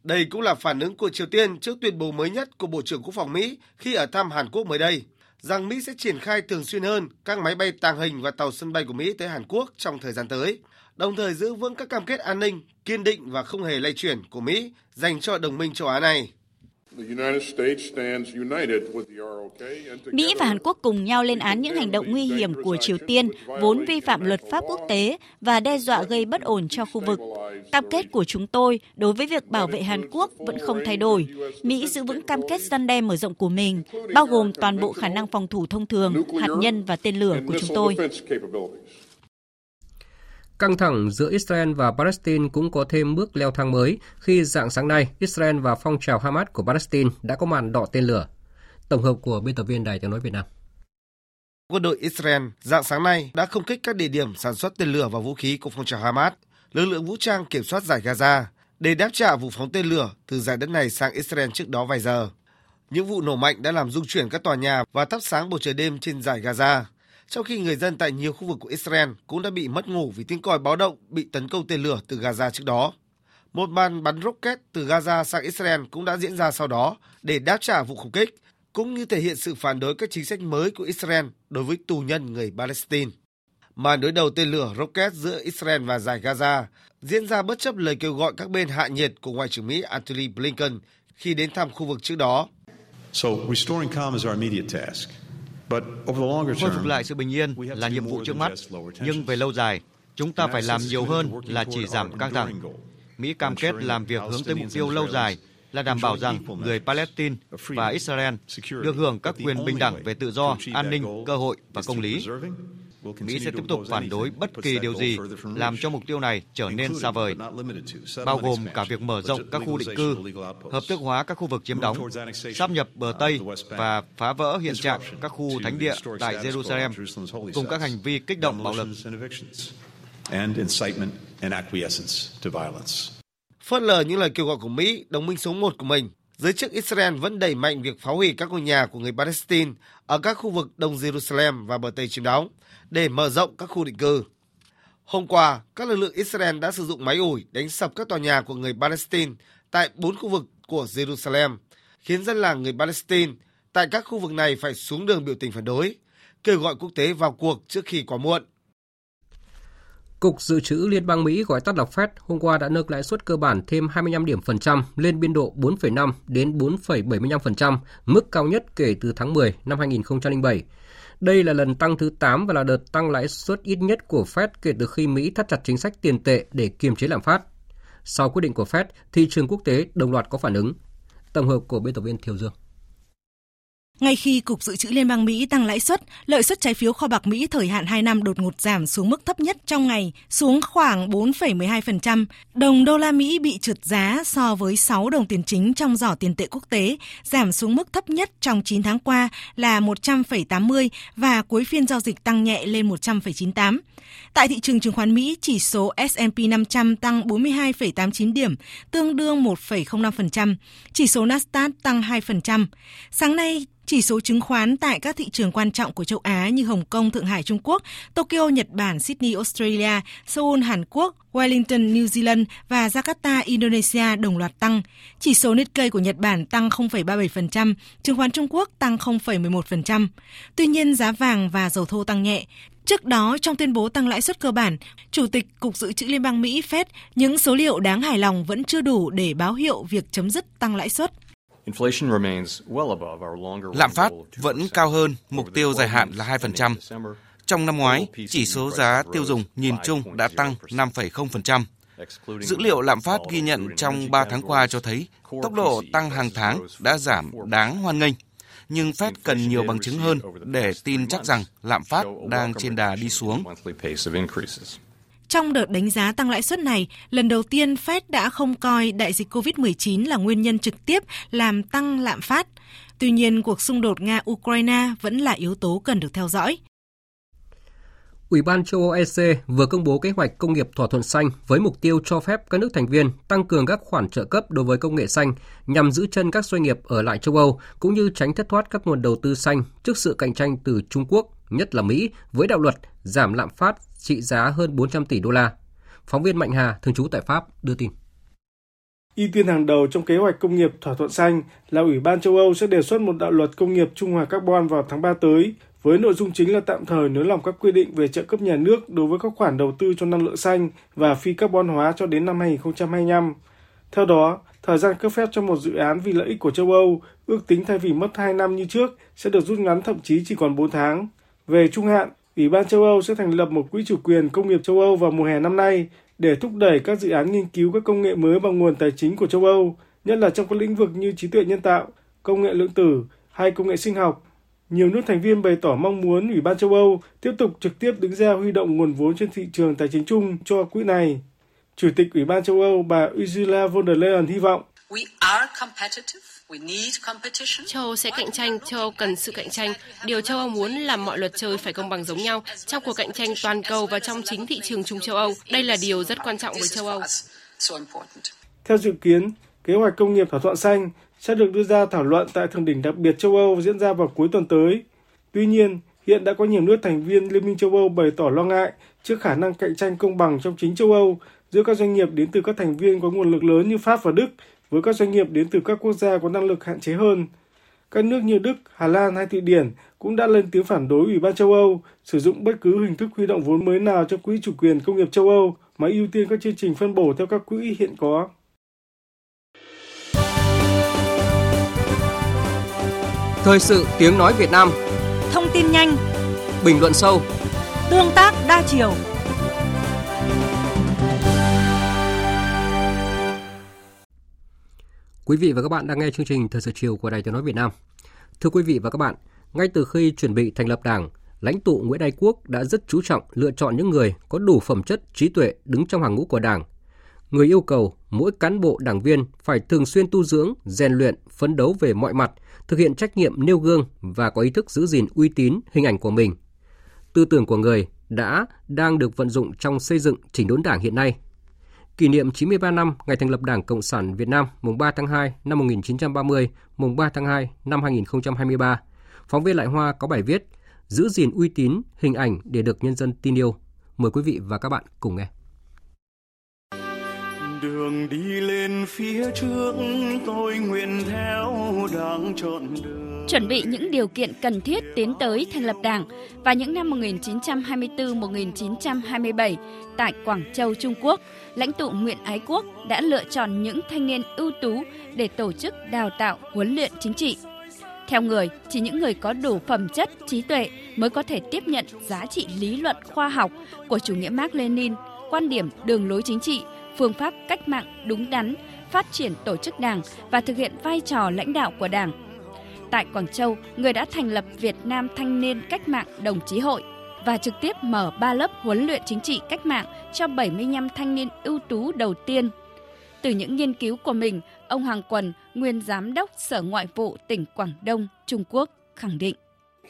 Đây cũng là phản ứng của Triều Tiên trước tuyên bố mới nhất của Bộ trưởng Quốc phòng Mỹ khi ở thăm Hàn Quốc mới đây, rằng Mỹ sẽ triển khai thường xuyên hơn các máy bay tàng hình và tàu sân bay của Mỹ tới Hàn Quốc trong thời gian tới, đồng thời giữ vững các cam kết an ninh, kiên định và không hề lay chuyển của Mỹ dành cho đồng minh châu Á này. Mỹ và Hàn Quốc cùng nhau lên án những hành động nguy hiểm của Triều Tiên, vốn vi phạm luật pháp quốc tế và đe dọa gây bất ổn cho khu vực. Cam kết của chúng tôi đối với việc bảo vệ Hàn Quốc vẫn không thay đổi. Mỹ giữ vững cam kết răn đe mở rộng của mình, bao gồm toàn bộ khả năng phòng thủ thông thường, hạt nhân và tên lửa của chúng tôi. Căng thẳng giữa Israel và Palestine cũng có thêm bước leo thang mới khi dạng sáng nay Israel và phong trào Hamas của Palestine đã có màn đọ tên lửa. Tổng hợp của biên tập viên Đài tiếng nói Việt Nam. Quân đội Israel dạng sáng nay đã không kích các địa điểm sản xuất tên lửa và vũ khí của phong trào Hamas, lực lượng vũ trang kiểm soát giải Gaza để đáp trả vụ phóng tên lửa từ giải đất này sang Israel trước đó vài giờ. Những vụ nổ mạnh đã làm rung chuyển các tòa nhà và thắp sáng bầu trời đêm trên giải Gaza trong khi người dân tại nhiều khu vực của Israel cũng đã bị mất ngủ vì tiếng còi báo động bị tấn công tên lửa từ Gaza trước đó. Một màn bắn rocket từ Gaza sang Israel cũng đã diễn ra sau đó để đáp trả vụ khủng kích, cũng như thể hiện sự phản đối các chính sách mới của Israel đối với tù nhân người Palestine. Màn đối đầu tên lửa rocket giữa Israel và giải Gaza diễn ra bất chấp lời kêu gọi các bên hạ nhiệt của Ngoại trưởng Mỹ Antony Blinken khi đến thăm khu vực trước đó. So, restoring calm is our immediate task. Khôi phục lại sự bình yên là nhiệm vụ trước mắt, nhưng về lâu dài, chúng ta phải làm nhiều hơn là chỉ giảm căng thẳng. Mỹ cam kết làm việc hướng tới mục tiêu lâu dài là đảm bảo rằng người Palestine và Israel được hưởng các quyền bình đẳng về tự do, an ninh, cơ hội và công lý. Mỹ sẽ tiếp tục phản đối bất kỳ điều gì làm cho mục tiêu này trở nên xa vời, bao gồm cả việc mở rộng các khu định cư, hợp thức hóa các khu vực chiếm đóng, sắp nhập bờ Tây và phá vỡ hiện trạng các khu thánh địa tại Jerusalem, cùng các hành vi kích động bạo lực. Phớt lờ những lời kêu gọi của Mỹ, đồng minh số 1 của mình, giới chức Israel vẫn đẩy mạnh việc phá hủy các ngôi nhà của người Palestine ở các khu vực Đông Jerusalem và bờ Tây chiếm đóng để mở rộng các khu định cư. Hôm qua, các lực lượng Israel đã sử dụng máy ủi đánh sập các tòa nhà của người Palestine tại bốn khu vực của Jerusalem, khiến dân làng người Palestine tại các khu vực này phải xuống đường biểu tình phản đối, kêu gọi quốc tế vào cuộc trước khi quá muộn. Cục Dự trữ Liên bang Mỹ gọi tắt là Fed hôm qua đã nâng lãi suất cơ bản thêm 25 điểm phần trăm lên biên độ 4,5 đến 4,75%, mức cao nhất kể từ tháng 10 năm 2007. Đây là lần tăng thứ 8 và là đợt tăng lãi suất ít nhất của Fed kể từ khi Mỹ thắt chặt chính sách tiền tệ để kiềm chế lạm phát. Sau quyết định của Fed, thị trường quốc tế đồng loạt có phản ứng. Tổng hợp của biên tập viên Thiều Dương. Ngay khi Cục Dự trữ Liên bang Mỹ tăng lãi suất, lợi suất trái phiếu kho bạc Mỹ thời hạn 2 năm đột ngột giảm xuống mức thấp nhất trong ngày, xuống khoảng 4,12%. Đồng đô la Mỹ bị trượt giá so với 6 đồng tiền chính trong giỏ tiền tệ quốc tế, giảm xuống mức thấp nhất trong 9 tháng qua là 100,80 và cuối phiên giao dịch tăng nhẹ lên 100,98. Tại thị trường chứng khoán Mỹ, chỉ số S&P 500 tăng 42,89 điểm, tương đương 1,05%. Chỉ số Nasdaq tăng 2%. Sáng nay, chỉ số chứng khoán tại các thị trường quan trọng của châu Á như Hồng Kông, Thượng Hải, Trung Quốc, Tokyo, Nhật Bản, Sydney, Australia, Seoul, Hàn Quốc, Wellington, New Zealand và Jakarta, Indonesia đồng loạt tăng. Chỉ số Nikkei của Nhật Bản tăng 0,37%, chứng khoán Trung Quốc tăng 0,11%. Tuy nhiên, giá vàng và dầu thô tăng nhẹ. Trước đó, trong tuyên bố tăng lãi suất cơ bản, Chủ tịch Cục Dự trữ Liên bang Mỹ Fed những số liệu đáng hài lòng vẫn chưa đủ để báo hiệu việc chấm dứt tăng lãi suất. Lạm phát vẫn cao hơn mục tiêu dài hạn là 2%. Trong năm ngoái, chỉ số giá tiêu dùng nhìn chung đã tăng 5,0%. Dữ liệu lạm phát ghi nhận trong 3 tháng qua cho thấy tốc độ tăng hàng tháng đã giảm đáng hoan nghênh. nhưng Fed cần nhiều bằng chứng hơn để tin chắc rằng lạm phát đang trên đà đi xuống. Trong đợt đánh giá tăng lãi suất này, lần đầu tiên Fed đã không coi đại dịch COVID-19 là nguyên nhân trực tiếp làm tăng lạm phát. Tuy nhiên, cuộc xung đột Nga-Ukraine vẫn là yếu tố cần được theo dõi. Ủy ban châu Âu EC vừa công bố kế hoạch công nghiệp thỏa thuận xanh với mục tiêu cho phép các nước thành viên tăng cường các khoản trợ cấp đối với công nghệ xanh nhằm giữ chân các doanh nghiệp ở lại châu Âu cũng như tránh thất thoát các nguồn đầu tư xanh trước sự cạnh tranh từ Trung Quốc, nhất là Mỹ, với đạo luật giảm lạm phát trị giá hơn 400 tỷ đô la. Phóng viên Mạnh Hà, thường trú tại Pháp, đưa tin. Ưu tiên hàng đầu trong kế hoạch công nghiệp thỏa thuận xanh là Ủy ban châu Âu sẽ đề xuất một đạo luật công nghiệp trung hòa carbon vào tháng 3 tới, với nội dung chính là tạm thời nới lỏng các quy định về trợ cấp nhà nước đối với các khoản đầu tư cho năng lượng xanh và phi carbon hóa cho đến năm 2025. Theo đó, thời gian cấp phép cho một dự án vì lợi ích của châu Âu ước tính thay vì mất 2 năm như trước sẽ được rút ngắn thậm chí chỉ còn 4 tháng. Về trung hạn, Ủy ban châu Âu sẽ thành lập một quỹ chủ quyền công nghiệp châu Âu vào mùa hè năm nay để thúc đẩy các dự án nghiên cứu các công nghệ mới bằng nguồn tài chính của châu Âu, nhất là trong các lĩnh vực như trí tuệ nhân tạo, công nghệ lượng tử hay công nghệ sinh học. Nhiều nước thành viên bày tỏ mong muốn Ủy ban châu Âu tiếp tục trực tiếp đứng ra huy động nguồn vốn trên thị trường tài chính chung cho quỹ này. Chủ tịch Ủy ban châu Âu bà Ursula von der Leyen hy vọng Châu Âu sẽ cạnh tranh, châu Âu cần sự cạnh tranh. Điều châu Âu muốn là mọi luật chơi phải công bằng giống nhau trong cuộc cạnh tranh toàn cầu và trong chính thị trường chung châu Âu. Đây là điều rất quan trọng với châu Âu. Theo dự kiến, kế hoạch công nghiệp thỏa thuận xanh sẽ được đưa ra thảo luận tại thượng đỉnh đặc biệt châu Âu diễn ra vào cuối tuần tới. Tuy nhiên, hiện đã có nhiều nước thành viên Liên minh châu Âu bày tỏ lo ngại trước khả năng cạnh tranh công bằng trong chính châu Âu giữa các doanh nghiệp đến từ các thành viên có nguồn lực lớn như Pháp và Đức với các doanh nghiệp đến từ các quốc gia có năng lực hạn chế hơn. Các nước như Đức, Hà Lan hay Thụy Điển cũng đã lên tiếng phản đối Ủy ban châu Âu sử dụng bất cứ hình thức huy động vốn mới nào cho quỹ chủ quyền công nghiệp châu Âu mà ưu tiên các chương trình phân bổ theo các quỹ hiện có. Thời sự tiếng nói Việt Nam Thông tin nhanh Bình luận sâu Tương tác đa chiều Quý vị và các bạn đang nghe chương trình Thời sự chiều của Đài Tiếng nói Việt Nam. Thưa quý vị và các bạn, ngay từ khi chuẩn bị thành lập Đảng, lãnh tụ Nguyễn Ái Quốc đã rất chú trọng lựa chọn những người có đủ phẩm chất, trí tuệ đứng trong hàng ngũ của Đảng. Người yêu cầu mỗi cán bộ đảng viên phải thường xuyên tu dưỡng, rèn luyện, phấn đấu về mọi mặt, thực hiện trách nhiệm nêu gương và có ý thức giữ gìn uy tín, hình ảnh của mình. Tư tưởng của người đã, đang được vận dụng trong xây dựng chỉnh đốn đảng hiện nay kỷ niệm 93 năm ngày thành lập Đảng Cộng sản Việt Nam mùng 3 tháng 2 năm 1930, mùng 3 tháng 2 năm 2023. Phóng viên Lại Hoa có bài viết Giữ gìn uy tín, hình ảnh để được nhân dân tin yêu. Mời quý vị và các bạn cùng nghe. Đường đi lên phía trước tôi nguyện theo đảng chọn đường. Chuẩn bị những điều kiện cần thiết tiến tới thành lập đảng và những năm 1924-1927 tại Quảng Châu, Trung Quốc, lãnh tụ Nguyễn Ái Quốc đã lựa chọn những thanh niên ưu tú để tổ chức đào tạo huấn luyện chính trị. Theo người, chỉ những người có đủ phẩm chất, trí tuệ mới có thể tiếp nhận giá trị lý luận khoa học của chủ nghĩa Mark Lenin, quan điểm đường lối chính trị, phương pháp cách mạng đúng đắn, phát triển tổ chức đảng và thực hiện vai trò lãnh đạo của đảng. Tại Quảng Châu, người đã thành lập Việt Nam Thanh niên Cách mạng Đồng chí Hội và trực tiếp mở 3 lớp huấn luyện chính trị cách mạng cho 75 thanh niên ưu tú đầu tiên. Từ những nghiên cứu của mình, ông Hoàng Quần, nguyên giám đốc Sở Ngoại vụ tỉnh Quảng Đông, Trung Quốc, khẳng định.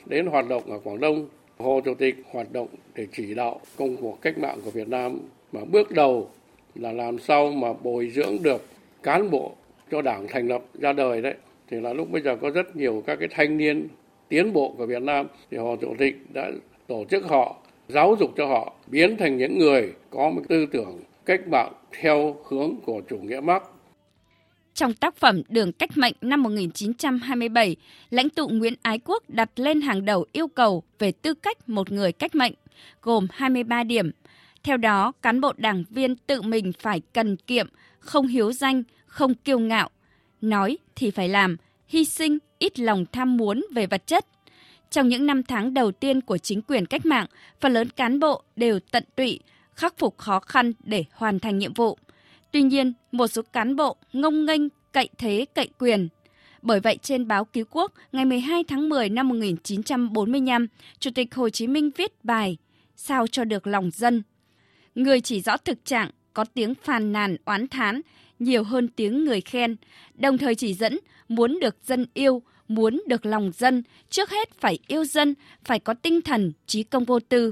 Đến hoạt động ở Quảng Đông, Hồ Chủ tịch hoạt động để chỉ đạo công cuộc cách mạng của Việt Nam mà bước đầu là làm sao mà bồi dưỡng được cán bộ cho đảng thành lập ra đời đấy thì là lúc bây giờ có rất nhiều các cái thanh niên tiến bộ của Việt Nam thì Hồ Chủ tịch đã tổ chức họ giáo dục cho họ biến thành những người có một tư tưởng cách mạng theo hướng của chủ nghĩa Marx. Trong tác phẩm Đường Cách mệnh năm 1927, lãnh tụ Nguyễn Ái Quốc đặt lên hàng đầu yêu cầu về tư cách một người cách mệnh, gồm 23 điểm. Theo đó, cán bộ đảng viên tự mình phải cần kiệm, không hiếu danh, không kiêu ngạo, nói thì phải làm, hy sinh, ít lòng tham muốn về vật chất, trong những năm tháng đầu tiên của chính quyền cách mạng, phần lớn cán bộ đều tận tụy, khắc phục khó khăn để hoàn thành nhiệm vụ. Tuy nhiên, một số cán bộ ngông nghênh, cậy thế, cậy quyền. Bởi vậy trên báo Cứu Quốc ngày 12 tháng 10 năm 1945, Chủ tịch Hồ Chí Minh viết bài Sao cho được lòng dân. Người chỉ rõ thực trạng, có tiếng phàn nàn oán thán, nhiều hơn tiếng người khen, đồng thời chỉ dẫn muốn được dân yêu, muốn được lòng dân, trước hết phải yêu dân, phải có tinh thần trí công vô tư.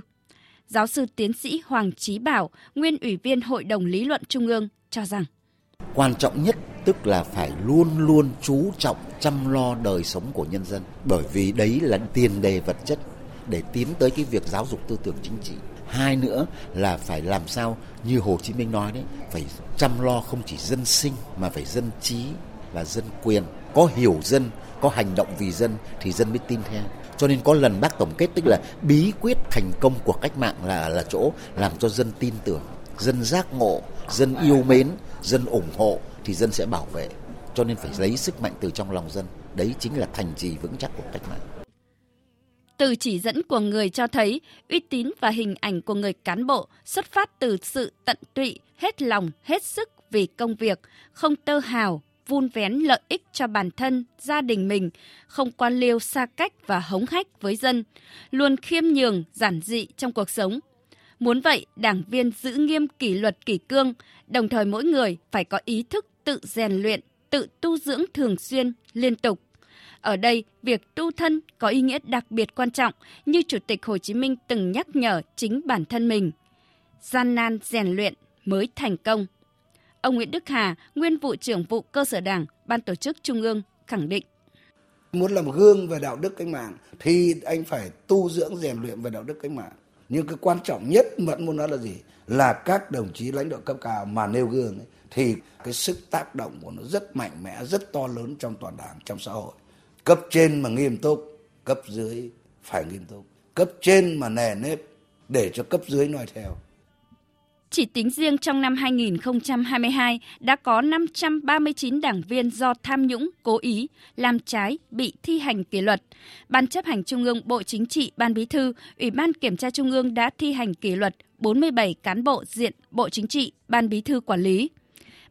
Giáo sư tiến sĩ Hoàng Chí Bảo, nguyên ủy viên Hội đồng Lý luận Trung ương, cho rằng Quan trọng nhất tức là phải luôn luôn chú trọng chăm lo đời sống của nhân dân, bởi vì đấy là tiền đề vật chất để tiến tới cái việc giáo dục tư tưởng chính trị. Hai nữa là phải làm sao như Hồ Chí Minh nói đấy, phải chăm lo không chỉ dân sinh mà phải dân trí và dân quyền, có hiểu dân, có hành động vì dân thì dân mới tin theo. Cho nên có lần bác tổng kết tức là bí quyết thành công của cách mạng là là chỗ làm cho dân tin tưởng, dân giác ngộ, dân yêu mến, dân ủng hộ thì dân sẽ bảo vệ. Cho nên phải lấy sức mạnh từ trong lòng dân. Đấy chính là thành trì vững chắc của cách mạng. Từ chỉ dẫn của người cho thấy uy tín và hình ảnh của người cán bộ xuất phát từ sự tận tụy, hết lòng, hết sức vì công việc, không tơ hào, vun vén lợi ích cho bản thân, gia đình mình, không quan liêu xa cách và hống hách với dân, luôn khiêm nhường, giản dị trong cuộc sống. Muốn vậy, đảng viên giữ nghiêm kỷ luật kỷ cương, đồng thời mỗi người phải có ý thức tự rèn luyện, tự tu dưỡng thường xuyên, liên tục. Ở đây, việc tu thân có ý nghĩa đặc biệt quan trọng như Chủ tịch Hồ Chí Minh từng nhắc nhở chính bản thân mình. Gian nan rèn luyện mới thành công. Ông Nguyễn Đức Hà, nguyên vụ trưởng vụ cơ sở đảng, Ban tổ chức Trung ương, khẳng định. Muốn làm gương về đạo đức cách mạng thì anh phải tu dưỡng rèn luyện về đạo đức cách mạng. Nhưng cái quan trọng nhất vẫn muốn nói là gì? Là các đồng chí lãnh đạo cấp cao mà nêu gương ấy, thì cái sức tác động của nó rất mạnh mẽ, rất to lớn trong toàn đảng, trong xã hội. Cấp trên mà nghiêm túc, cấp dưới phải nghiêm túc. Cấp trên mà nề nếp để cho cấp dưới noi theo. Chỉ tính riêng trong năm 2022 đã có 539 đảng viên do tham nhũng, cố ý, làm trái, bị thi hành kỷ luật. Ban chấp hành Trung ương Bộ Chính trị, Ban Bí thư, Ủy ban Kiểm tra Trung ương đã thi hành kỷ luật 47 cán bộ diện Bộ Chính trị, Ban Bí thư quản lý.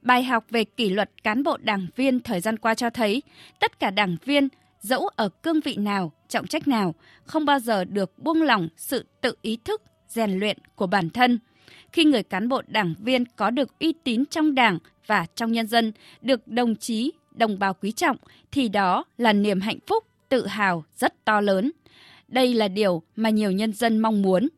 Bài học về kỷ luật cán bộ đảng viên thời gian qua cho thấy tất cả đảng viên dẫu ở cương vị nào, trọng trách nào, không bao giờ được buông lỏng sự tự ý thức, rèn luyện của bản thân – khi người cán bộ đảng viên có được uy tín trong đảng và trong nhân dân, được đồng chí, đồng bào quý trọng, thì đó là niềm hạnh phúc, tự hào rất to lớn. Đây là điều mà nhiều nhân dân mong muốn.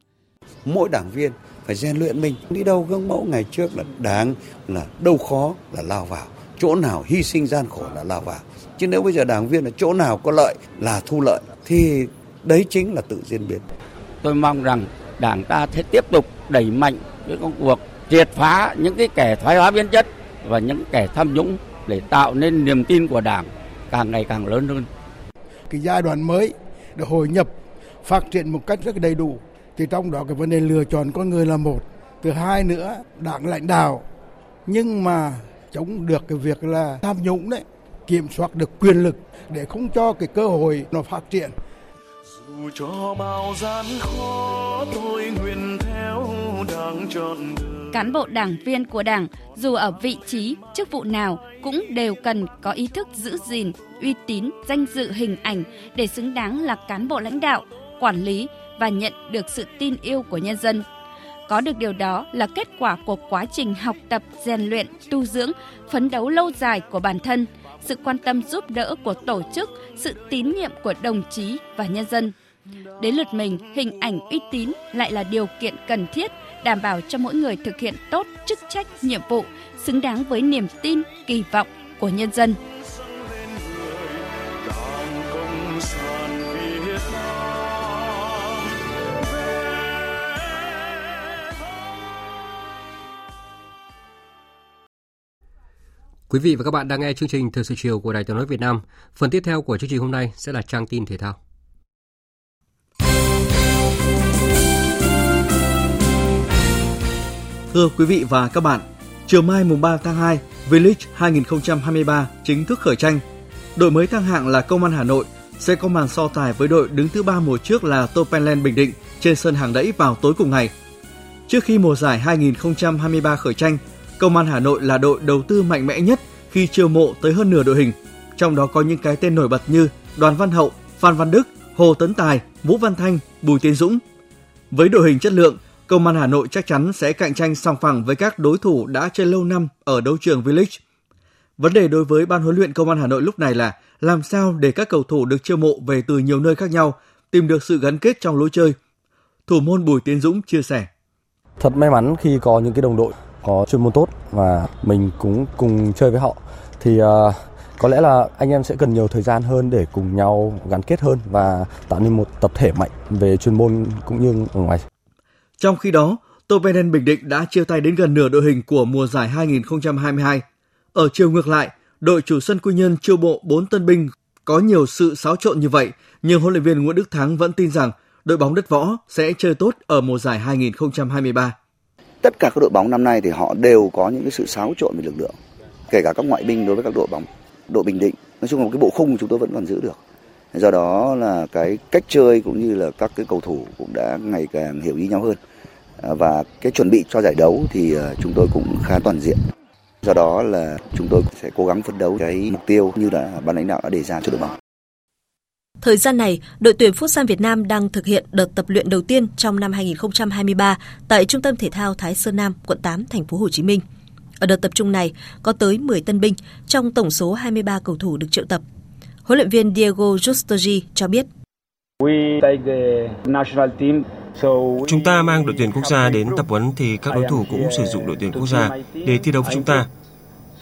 Mỗi đảng viên phải rèn luyện mình. Đi đâu gương mẫu ngày trước là đáng là đâu khó là lao vào. Chỗ nào hy sinh gian khổ là lao vào. Chứ nếu bây giờ đảng viên ở chỗ nào có lợi là thu lợi thì đấy chính là tự diễn biến. Tôi mong rằng đảng ta sẽ tiếp tục đẩy mạnh cái công cuộc triệt phá những cái kẻ thoái hóa biến chất và những kẻ tham nhũng để tạo nên niềm tin của Đảng càng ngày càng lớn hơn. Cái giai đoạn mới để hội nhập phát triển một cách rất đầy đủ thì trong đó cái vấn đề lựa chọn con người là một thứ hai nữa đảng lãnh đạo nhưng mà chống được cái việc là tham nhũng đấy kiểm soát được quyền lực để không cho cái cơ hội nó phát triển dù cho bao gian khó tôi nguyện theo đảng chọn Cán bộ đảng viên của đảng dù ở vị trí, chức vụ nào cũng đều cần có ý thức giữ gìn, uy tín, danh dự hình ảnh để xứng đáng là cán bộ lãnh đạo, quản lý và nhận được sự tin yêu của nhân dân. Có được điều đó là kết quả của quá trình học tập, rèn luyện, tu dưỡng, phấn đấu lâu dài của bản thân, sự quan tâm giúp đỡ của tổ chức, sự tín nhiệm của đồng chí và nhân dân. Đến lượt mình, hình ảnh uy tín lại là điều kiện cần thiết đảm bảo cho mỗi người thực hiện tốt chức trách, nhiệm vụ, xứng đáng với niềm tin, kỳ vọng của nhân dân. Quý vị và các bạn đang nghe chương trình Thời sự chiều của Đài Tiếng nói Việt Nam. Phần tiếp theo của chương trình hôm nay sẽ là trang tin thể thao. Thưa quý vị và các bạn, chiều mai mùng 3 tháng 2, V-League 2023 chính thức khởi tranh. Đội mới thăng hạng là Công an Hà Nội sẽ có màn so tài với đội đứng thứ ba mùa trước là Topenland Bình Định trên sân hàng đẫy vào tối cùng ngày. Trước khi mùa giải 2023 khởi tranh, Công an Hà Nội là đội đầu tư mạnh mẽ nhất khi chiêu mộ tới hơn nửa đội hình. trong đó có những cái tên nổi bật như Đoàn Văn Hậu, Phan Văn Đức, Hồ Tấn Tài, Vũ Văn Thanh, Bùi Tiến Dũng. Với đội hình chất lượng, Công an Hà Nội chắc chắn sẽ cạnh tranh song phẳng với các đối thủ đã chơi lâu năm ở đấu trường V-League. Vấn đề đối với ban huấn luyện Công an Hà Nội lúc này là làm sao để các cầu thủ được chiêu mộ về từ nhiều nơi khác nhau tìm được sự gắn kết trong lối chơi. Thủ môn Bùi Tiến Dũng chia sẻ. Thật may mắn khi có những cái đồng đội có chuyên môn tốt và mình cũng cùng chơi với họ thì uh, có lẽ là anh em sẽ cần nhiều thời gian hơn để cùng nhau gắn kết hơn và tạo nên một tập thể mạnh về chuyên môn cũng như ở ngoài. Trong khi đó, Topenen Bình Định đã chia tay đến gần nửa đội hình của mùa giải 2022. Ở chiều ngược lại, đội chủ sân Quy Nhơn chiêu bộ 4 tân binh có nhiều sự xáo trộn như vậy, nhưng huấn luyện viên Nguyễn Đức Thắng vẫn tin rằng đội bóng đất võ sẽ chơi tốt ở mùa giải 2023. Tất cả các đội bóng năm nay thì họ đều có những cái sự xáo trộn về lực lượng, kể cả các ngoại binh đối với các đội bóng. Đội Bình Định, nói chung là cái bộ khung chúng tôi vẫn còn giữ được. Do đó là cái cách chơi cũng như là các cái cầu thủ cũng đã ngày càng hiểu ý nhau hơn. À, và cái chuẩn bị cho giải đấu thì à, chúng tôi cũng khá toàn diện. Do đó là chúng tôi sẽ cố gắng phấn đấu cái mục tiêu như là ban lãnh đạo đã đề ra cho đội bóng. Thời gian này, đội tuyển Futsal Việt Nam đang thực hiện đợt tập luyện đầu tiên trong năm 2023 tại Trung tâm Thể thao Thái Sơn Nam, quận 8, thành phố Hồ Chí Minh. Ở đợt tập trung này có tới 10 tân binh trong tổng số 23 cầu thủ được triệu tập. Huấn luyện viên Diego Justogi cho biết. Chúng ta mang đội tuyển quốc gia đến tập huấn thì các đối thủ cũng sử dụng đội tuyển quốc gia để thi đấu với chúng ta.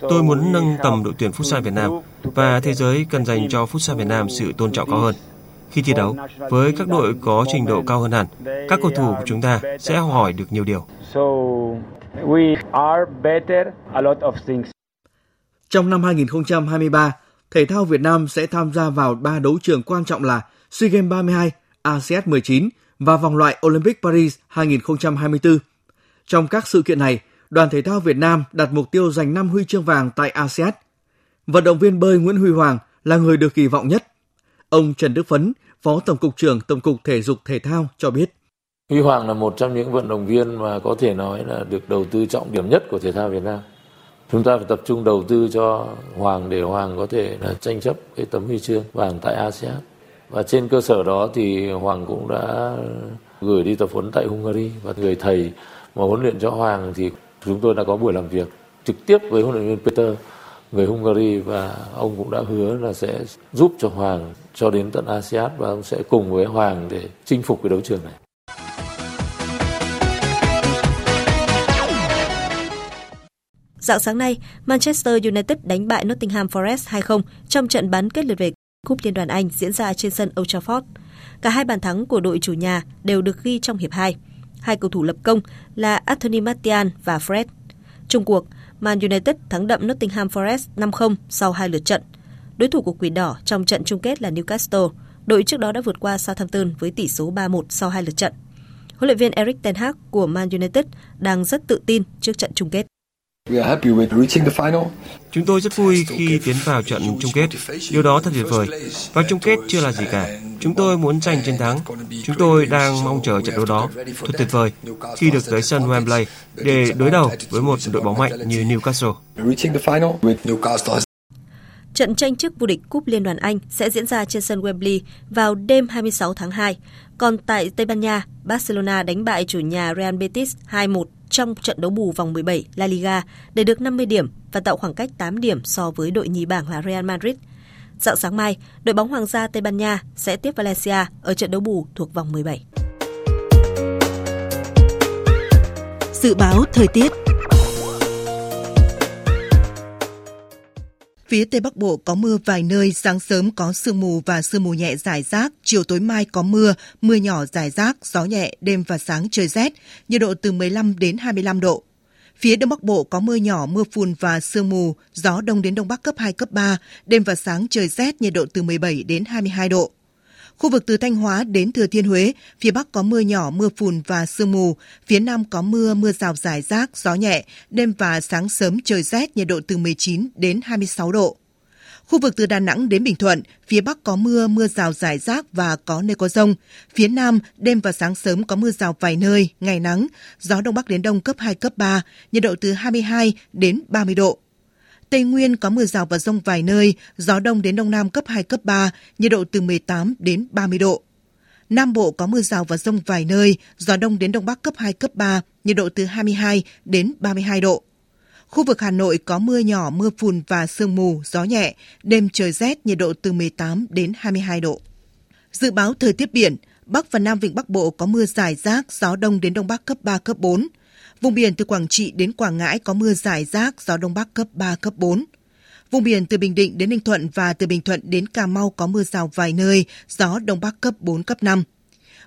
Tôi muốn nâng tầm đội tuyển Futsal Việt Nam và thế giới cần dành cho Futsal Việt Nam sự tôn trọng cao hơn. Khi thi đấu, với các đội có trình độ cao hơn hẳn, các cầu thủ của chúng ta sẽ học hỏi được nhiều điều. Trong năm 2023, thể thao Việt Nam sẽ tham gia vào ba đấu trường quan trọng là SEA Games 32, ASEAN 19 và vòng loại Olympic Paris 2024. Trong các sự kiện này, đoàn thể thao Việt Nam đặt mục tiêu giành 5 huy chương vàng tại ASEAN. Vận động viên bơi Nguyễn Huy Hoàng là người được kỳ vọng nhất. Ông Trần Đức Phấn, Phó Tổng cục trưởng Tổng cục Thể dục Thể thao cho biết. Huy Hoàng là một trong những vận động viên mà có thể nói là được đầu tư trọng điểm nhất của thể thao Việt Nam. Chúng ta phải tập trung đầu tư cho Hoàng để Hoàng có thể là tranh chấp cái tấm huy chương vàng tại ASEAN. Và trên cơ sở đó thì Hoàng cũng đã gửi đi tập huấn tại Hungary và người thầy mà huấn luyện cho Hoàng thì chúng tôi đã có buổi làm việc trực tiếp với huấn luyện viên Peter người Hungary và ông cũng đã hứa là sẽ giúp cho Hoàng cho đến tận ASEAN và ông sẽ cùng với Hoàng để chinh phục cái đấu trường này. Dạng sáng nay, Manchester United đánh bại Nottingham Forest 2-0 trong trận bán kết lượt về Cúp Liên đoàn Anh diễn ra trên sân Old Trafford. Cả hai bàn thắng của đội chủ nhà đều được ghi trong hiệp 2. Hai cầu thủ lập công là Anthony Martial và Fred. Trung cuộc, Man United thắng đậm Nottingham Forest 5-0 sau hai lượt trận. Đối thủ của Quỷ Đỏ trong trận chung kết là Newcastle. Đội trước đó đã vượt qua Southampton với tỷ số 3-1 sau hai lượt trận. Huấn luyện viên Eric Ten Hag của Man United đang rất tự tin trước trận chung kết. Chúng tôi rất vui khi tiến vào trận chung kết. Điều đó thật tuyệt vời. Và chung kết chưa là gì cả. Chúng tôi muốn giành chiến thắng. Chúng tôi đang mong chờ trận đấu đó. Thật tuyệt vời khi được tới sân Wembley để đối đầu với một đội bóng mạnh như Newcastle. Trận tranh chức vô địch Cúp Liên đoàn Anh sẽ diễn ra trên sân Wembley vào đêm 26 tháng 2. Còn tại Tây Ban Nha, Barcelona đánh bại chủ nhà Real Betis 2-1 trong trận đấu bù vòng 17 La Liga để được 50 điểm và tạo khoảng cách 8 điểm so với đội nhì bảng là Real Madrid. Dạng sáng mai, đội bóng Hoàng gia Tây Ban Nha sẽ tiếp Valencia ở trận đấu bù thuộc vòng 17. Dự báo thời tiết Phía Tây Bắc Bộ có mưa vài nơi, sáng sớm có sương mù và sương mù nhẹ rải rác, chiều tối mai có mưa, mưa nhỏ rải rác, gió nhẹ, đêm và sáng trời rét, nhiệt độ từ 15 đến 25 độ. Phía Đông Bắc Bộ có mưa nhỏ, mưa phùn và sương mù, gió đông đến đông bắc cấp 2, cấp 3, đêm và sáng trời rét, nhiệt độ từ 17 đến 22 độ. Khu vực từ Thanh Hóa đến Thừa Thiên Huế, phía Bắc có mưa nhỏ, mưa phùn và sương mù, phía Nam có mưa, mưa rào rải rác, gió nhẹ, đêm và sáng sớm trời rét, nhiệt độ từ 19 đến 26 độ. Khu vực từ Đà Nẵng đến Bình Thuận, phía Bắc có mưa, mưa rào rải rác và có nơi có rông. Phía Nam, đêm và sáng sớm có mưa rào vài nơi, ngày nắng, gió Đông Bắc đến Đông cấp 2, cấp 3, nhiệt độ từ 22 đến 30 độ. Tây Nguyên có mưa rào và rông vài nơi, gió đông đến đông nam cấp 2, cấp 3, nhiệt độ từ 18 đến 30 độ. Nam Bộ có mưa rào và rông vài nơi, gió đông đến đông bắc cấp 2, cấp 3, nhiệt độ từ 22 đến 32 độ. Khu vực Hà Nội có mưa nhỏ, mưa phùn và sương mù, gió nhẹ, đêm trời rét, nhiệt độ từ 18 đến 22 độ. Dự báo thời tiết biển, Bắc và Nam Vịnh Bắc Bộ có mưa rải rác, gió đông đến đông bắc cấp 3, cấp 4. Vùng biển từ Quảng Trị đến Quảng Ngãi có mưa rải rác, gió đông bắc cấp 3, cấp 4. Vùng biển từ Bình Định đến Ninh Thuận và từ Bình Thuận đến Cà Mau có mưa rào vài nơi, gió đông bắc cấp 4, cấp 5.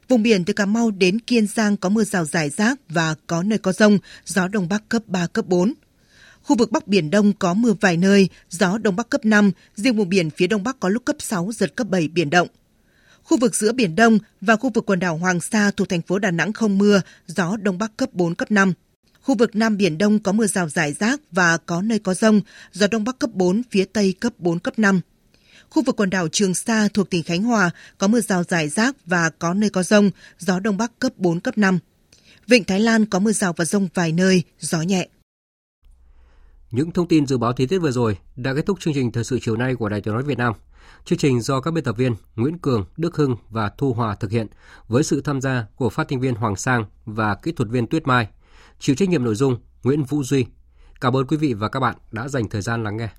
Vùng biển từ Cà Mau đến Kiên Giang có mưa rào rải rác và có nơi có rông, gió đông bắc cấp 3, cấp 4. Khu vực Bắc Biển Đông có mưa vài nơi, gió Đông Bắc cấp 5, riêng vùng biển phía Đông Bắc có lúc cấp 6, giật cấp 7 biển động. Khu vực giữa Biển Đông và khu vực quần đảo Hoàng Sa thuộc thành phố Đà Nẵng không mưa, gió Đông Bắc cấp 4, cấp 5. Khu vực Nam Biển Đông có mưa rào rải rác và có nơi có rông, gió Đông Bắc cấp 4, phía Tây cấp 4, cấp 5. Khu vực quần đảo Trường Sa thuộc tỉnh Khánh Hòa có mưa rào rải rác và có nơi có rông, gió Đông Bắc cấp 4, cấp 5. Vịnh Thái Lan có mưa rào và rông vài nơi, gió nhẹ. Những thông tin dự báo thời tiết vừa rồi đã kết thúc chương trình thời sự chiều nay của Đài Tiếng nói Việt Nam. Chương trình do các biên tập viên Nguyễn Cường, Đức Hưng và Thu Hòa thực hiện với sự tham gia của phát thanh viên Hoàng Sang và kỹ thuật viên Tuyết Mai. Chịu trách nhiệm nội dung Nguyễn Vũ Duy. Cảm ơn quý vị và các bạn đã dành thời gian lắng nghe.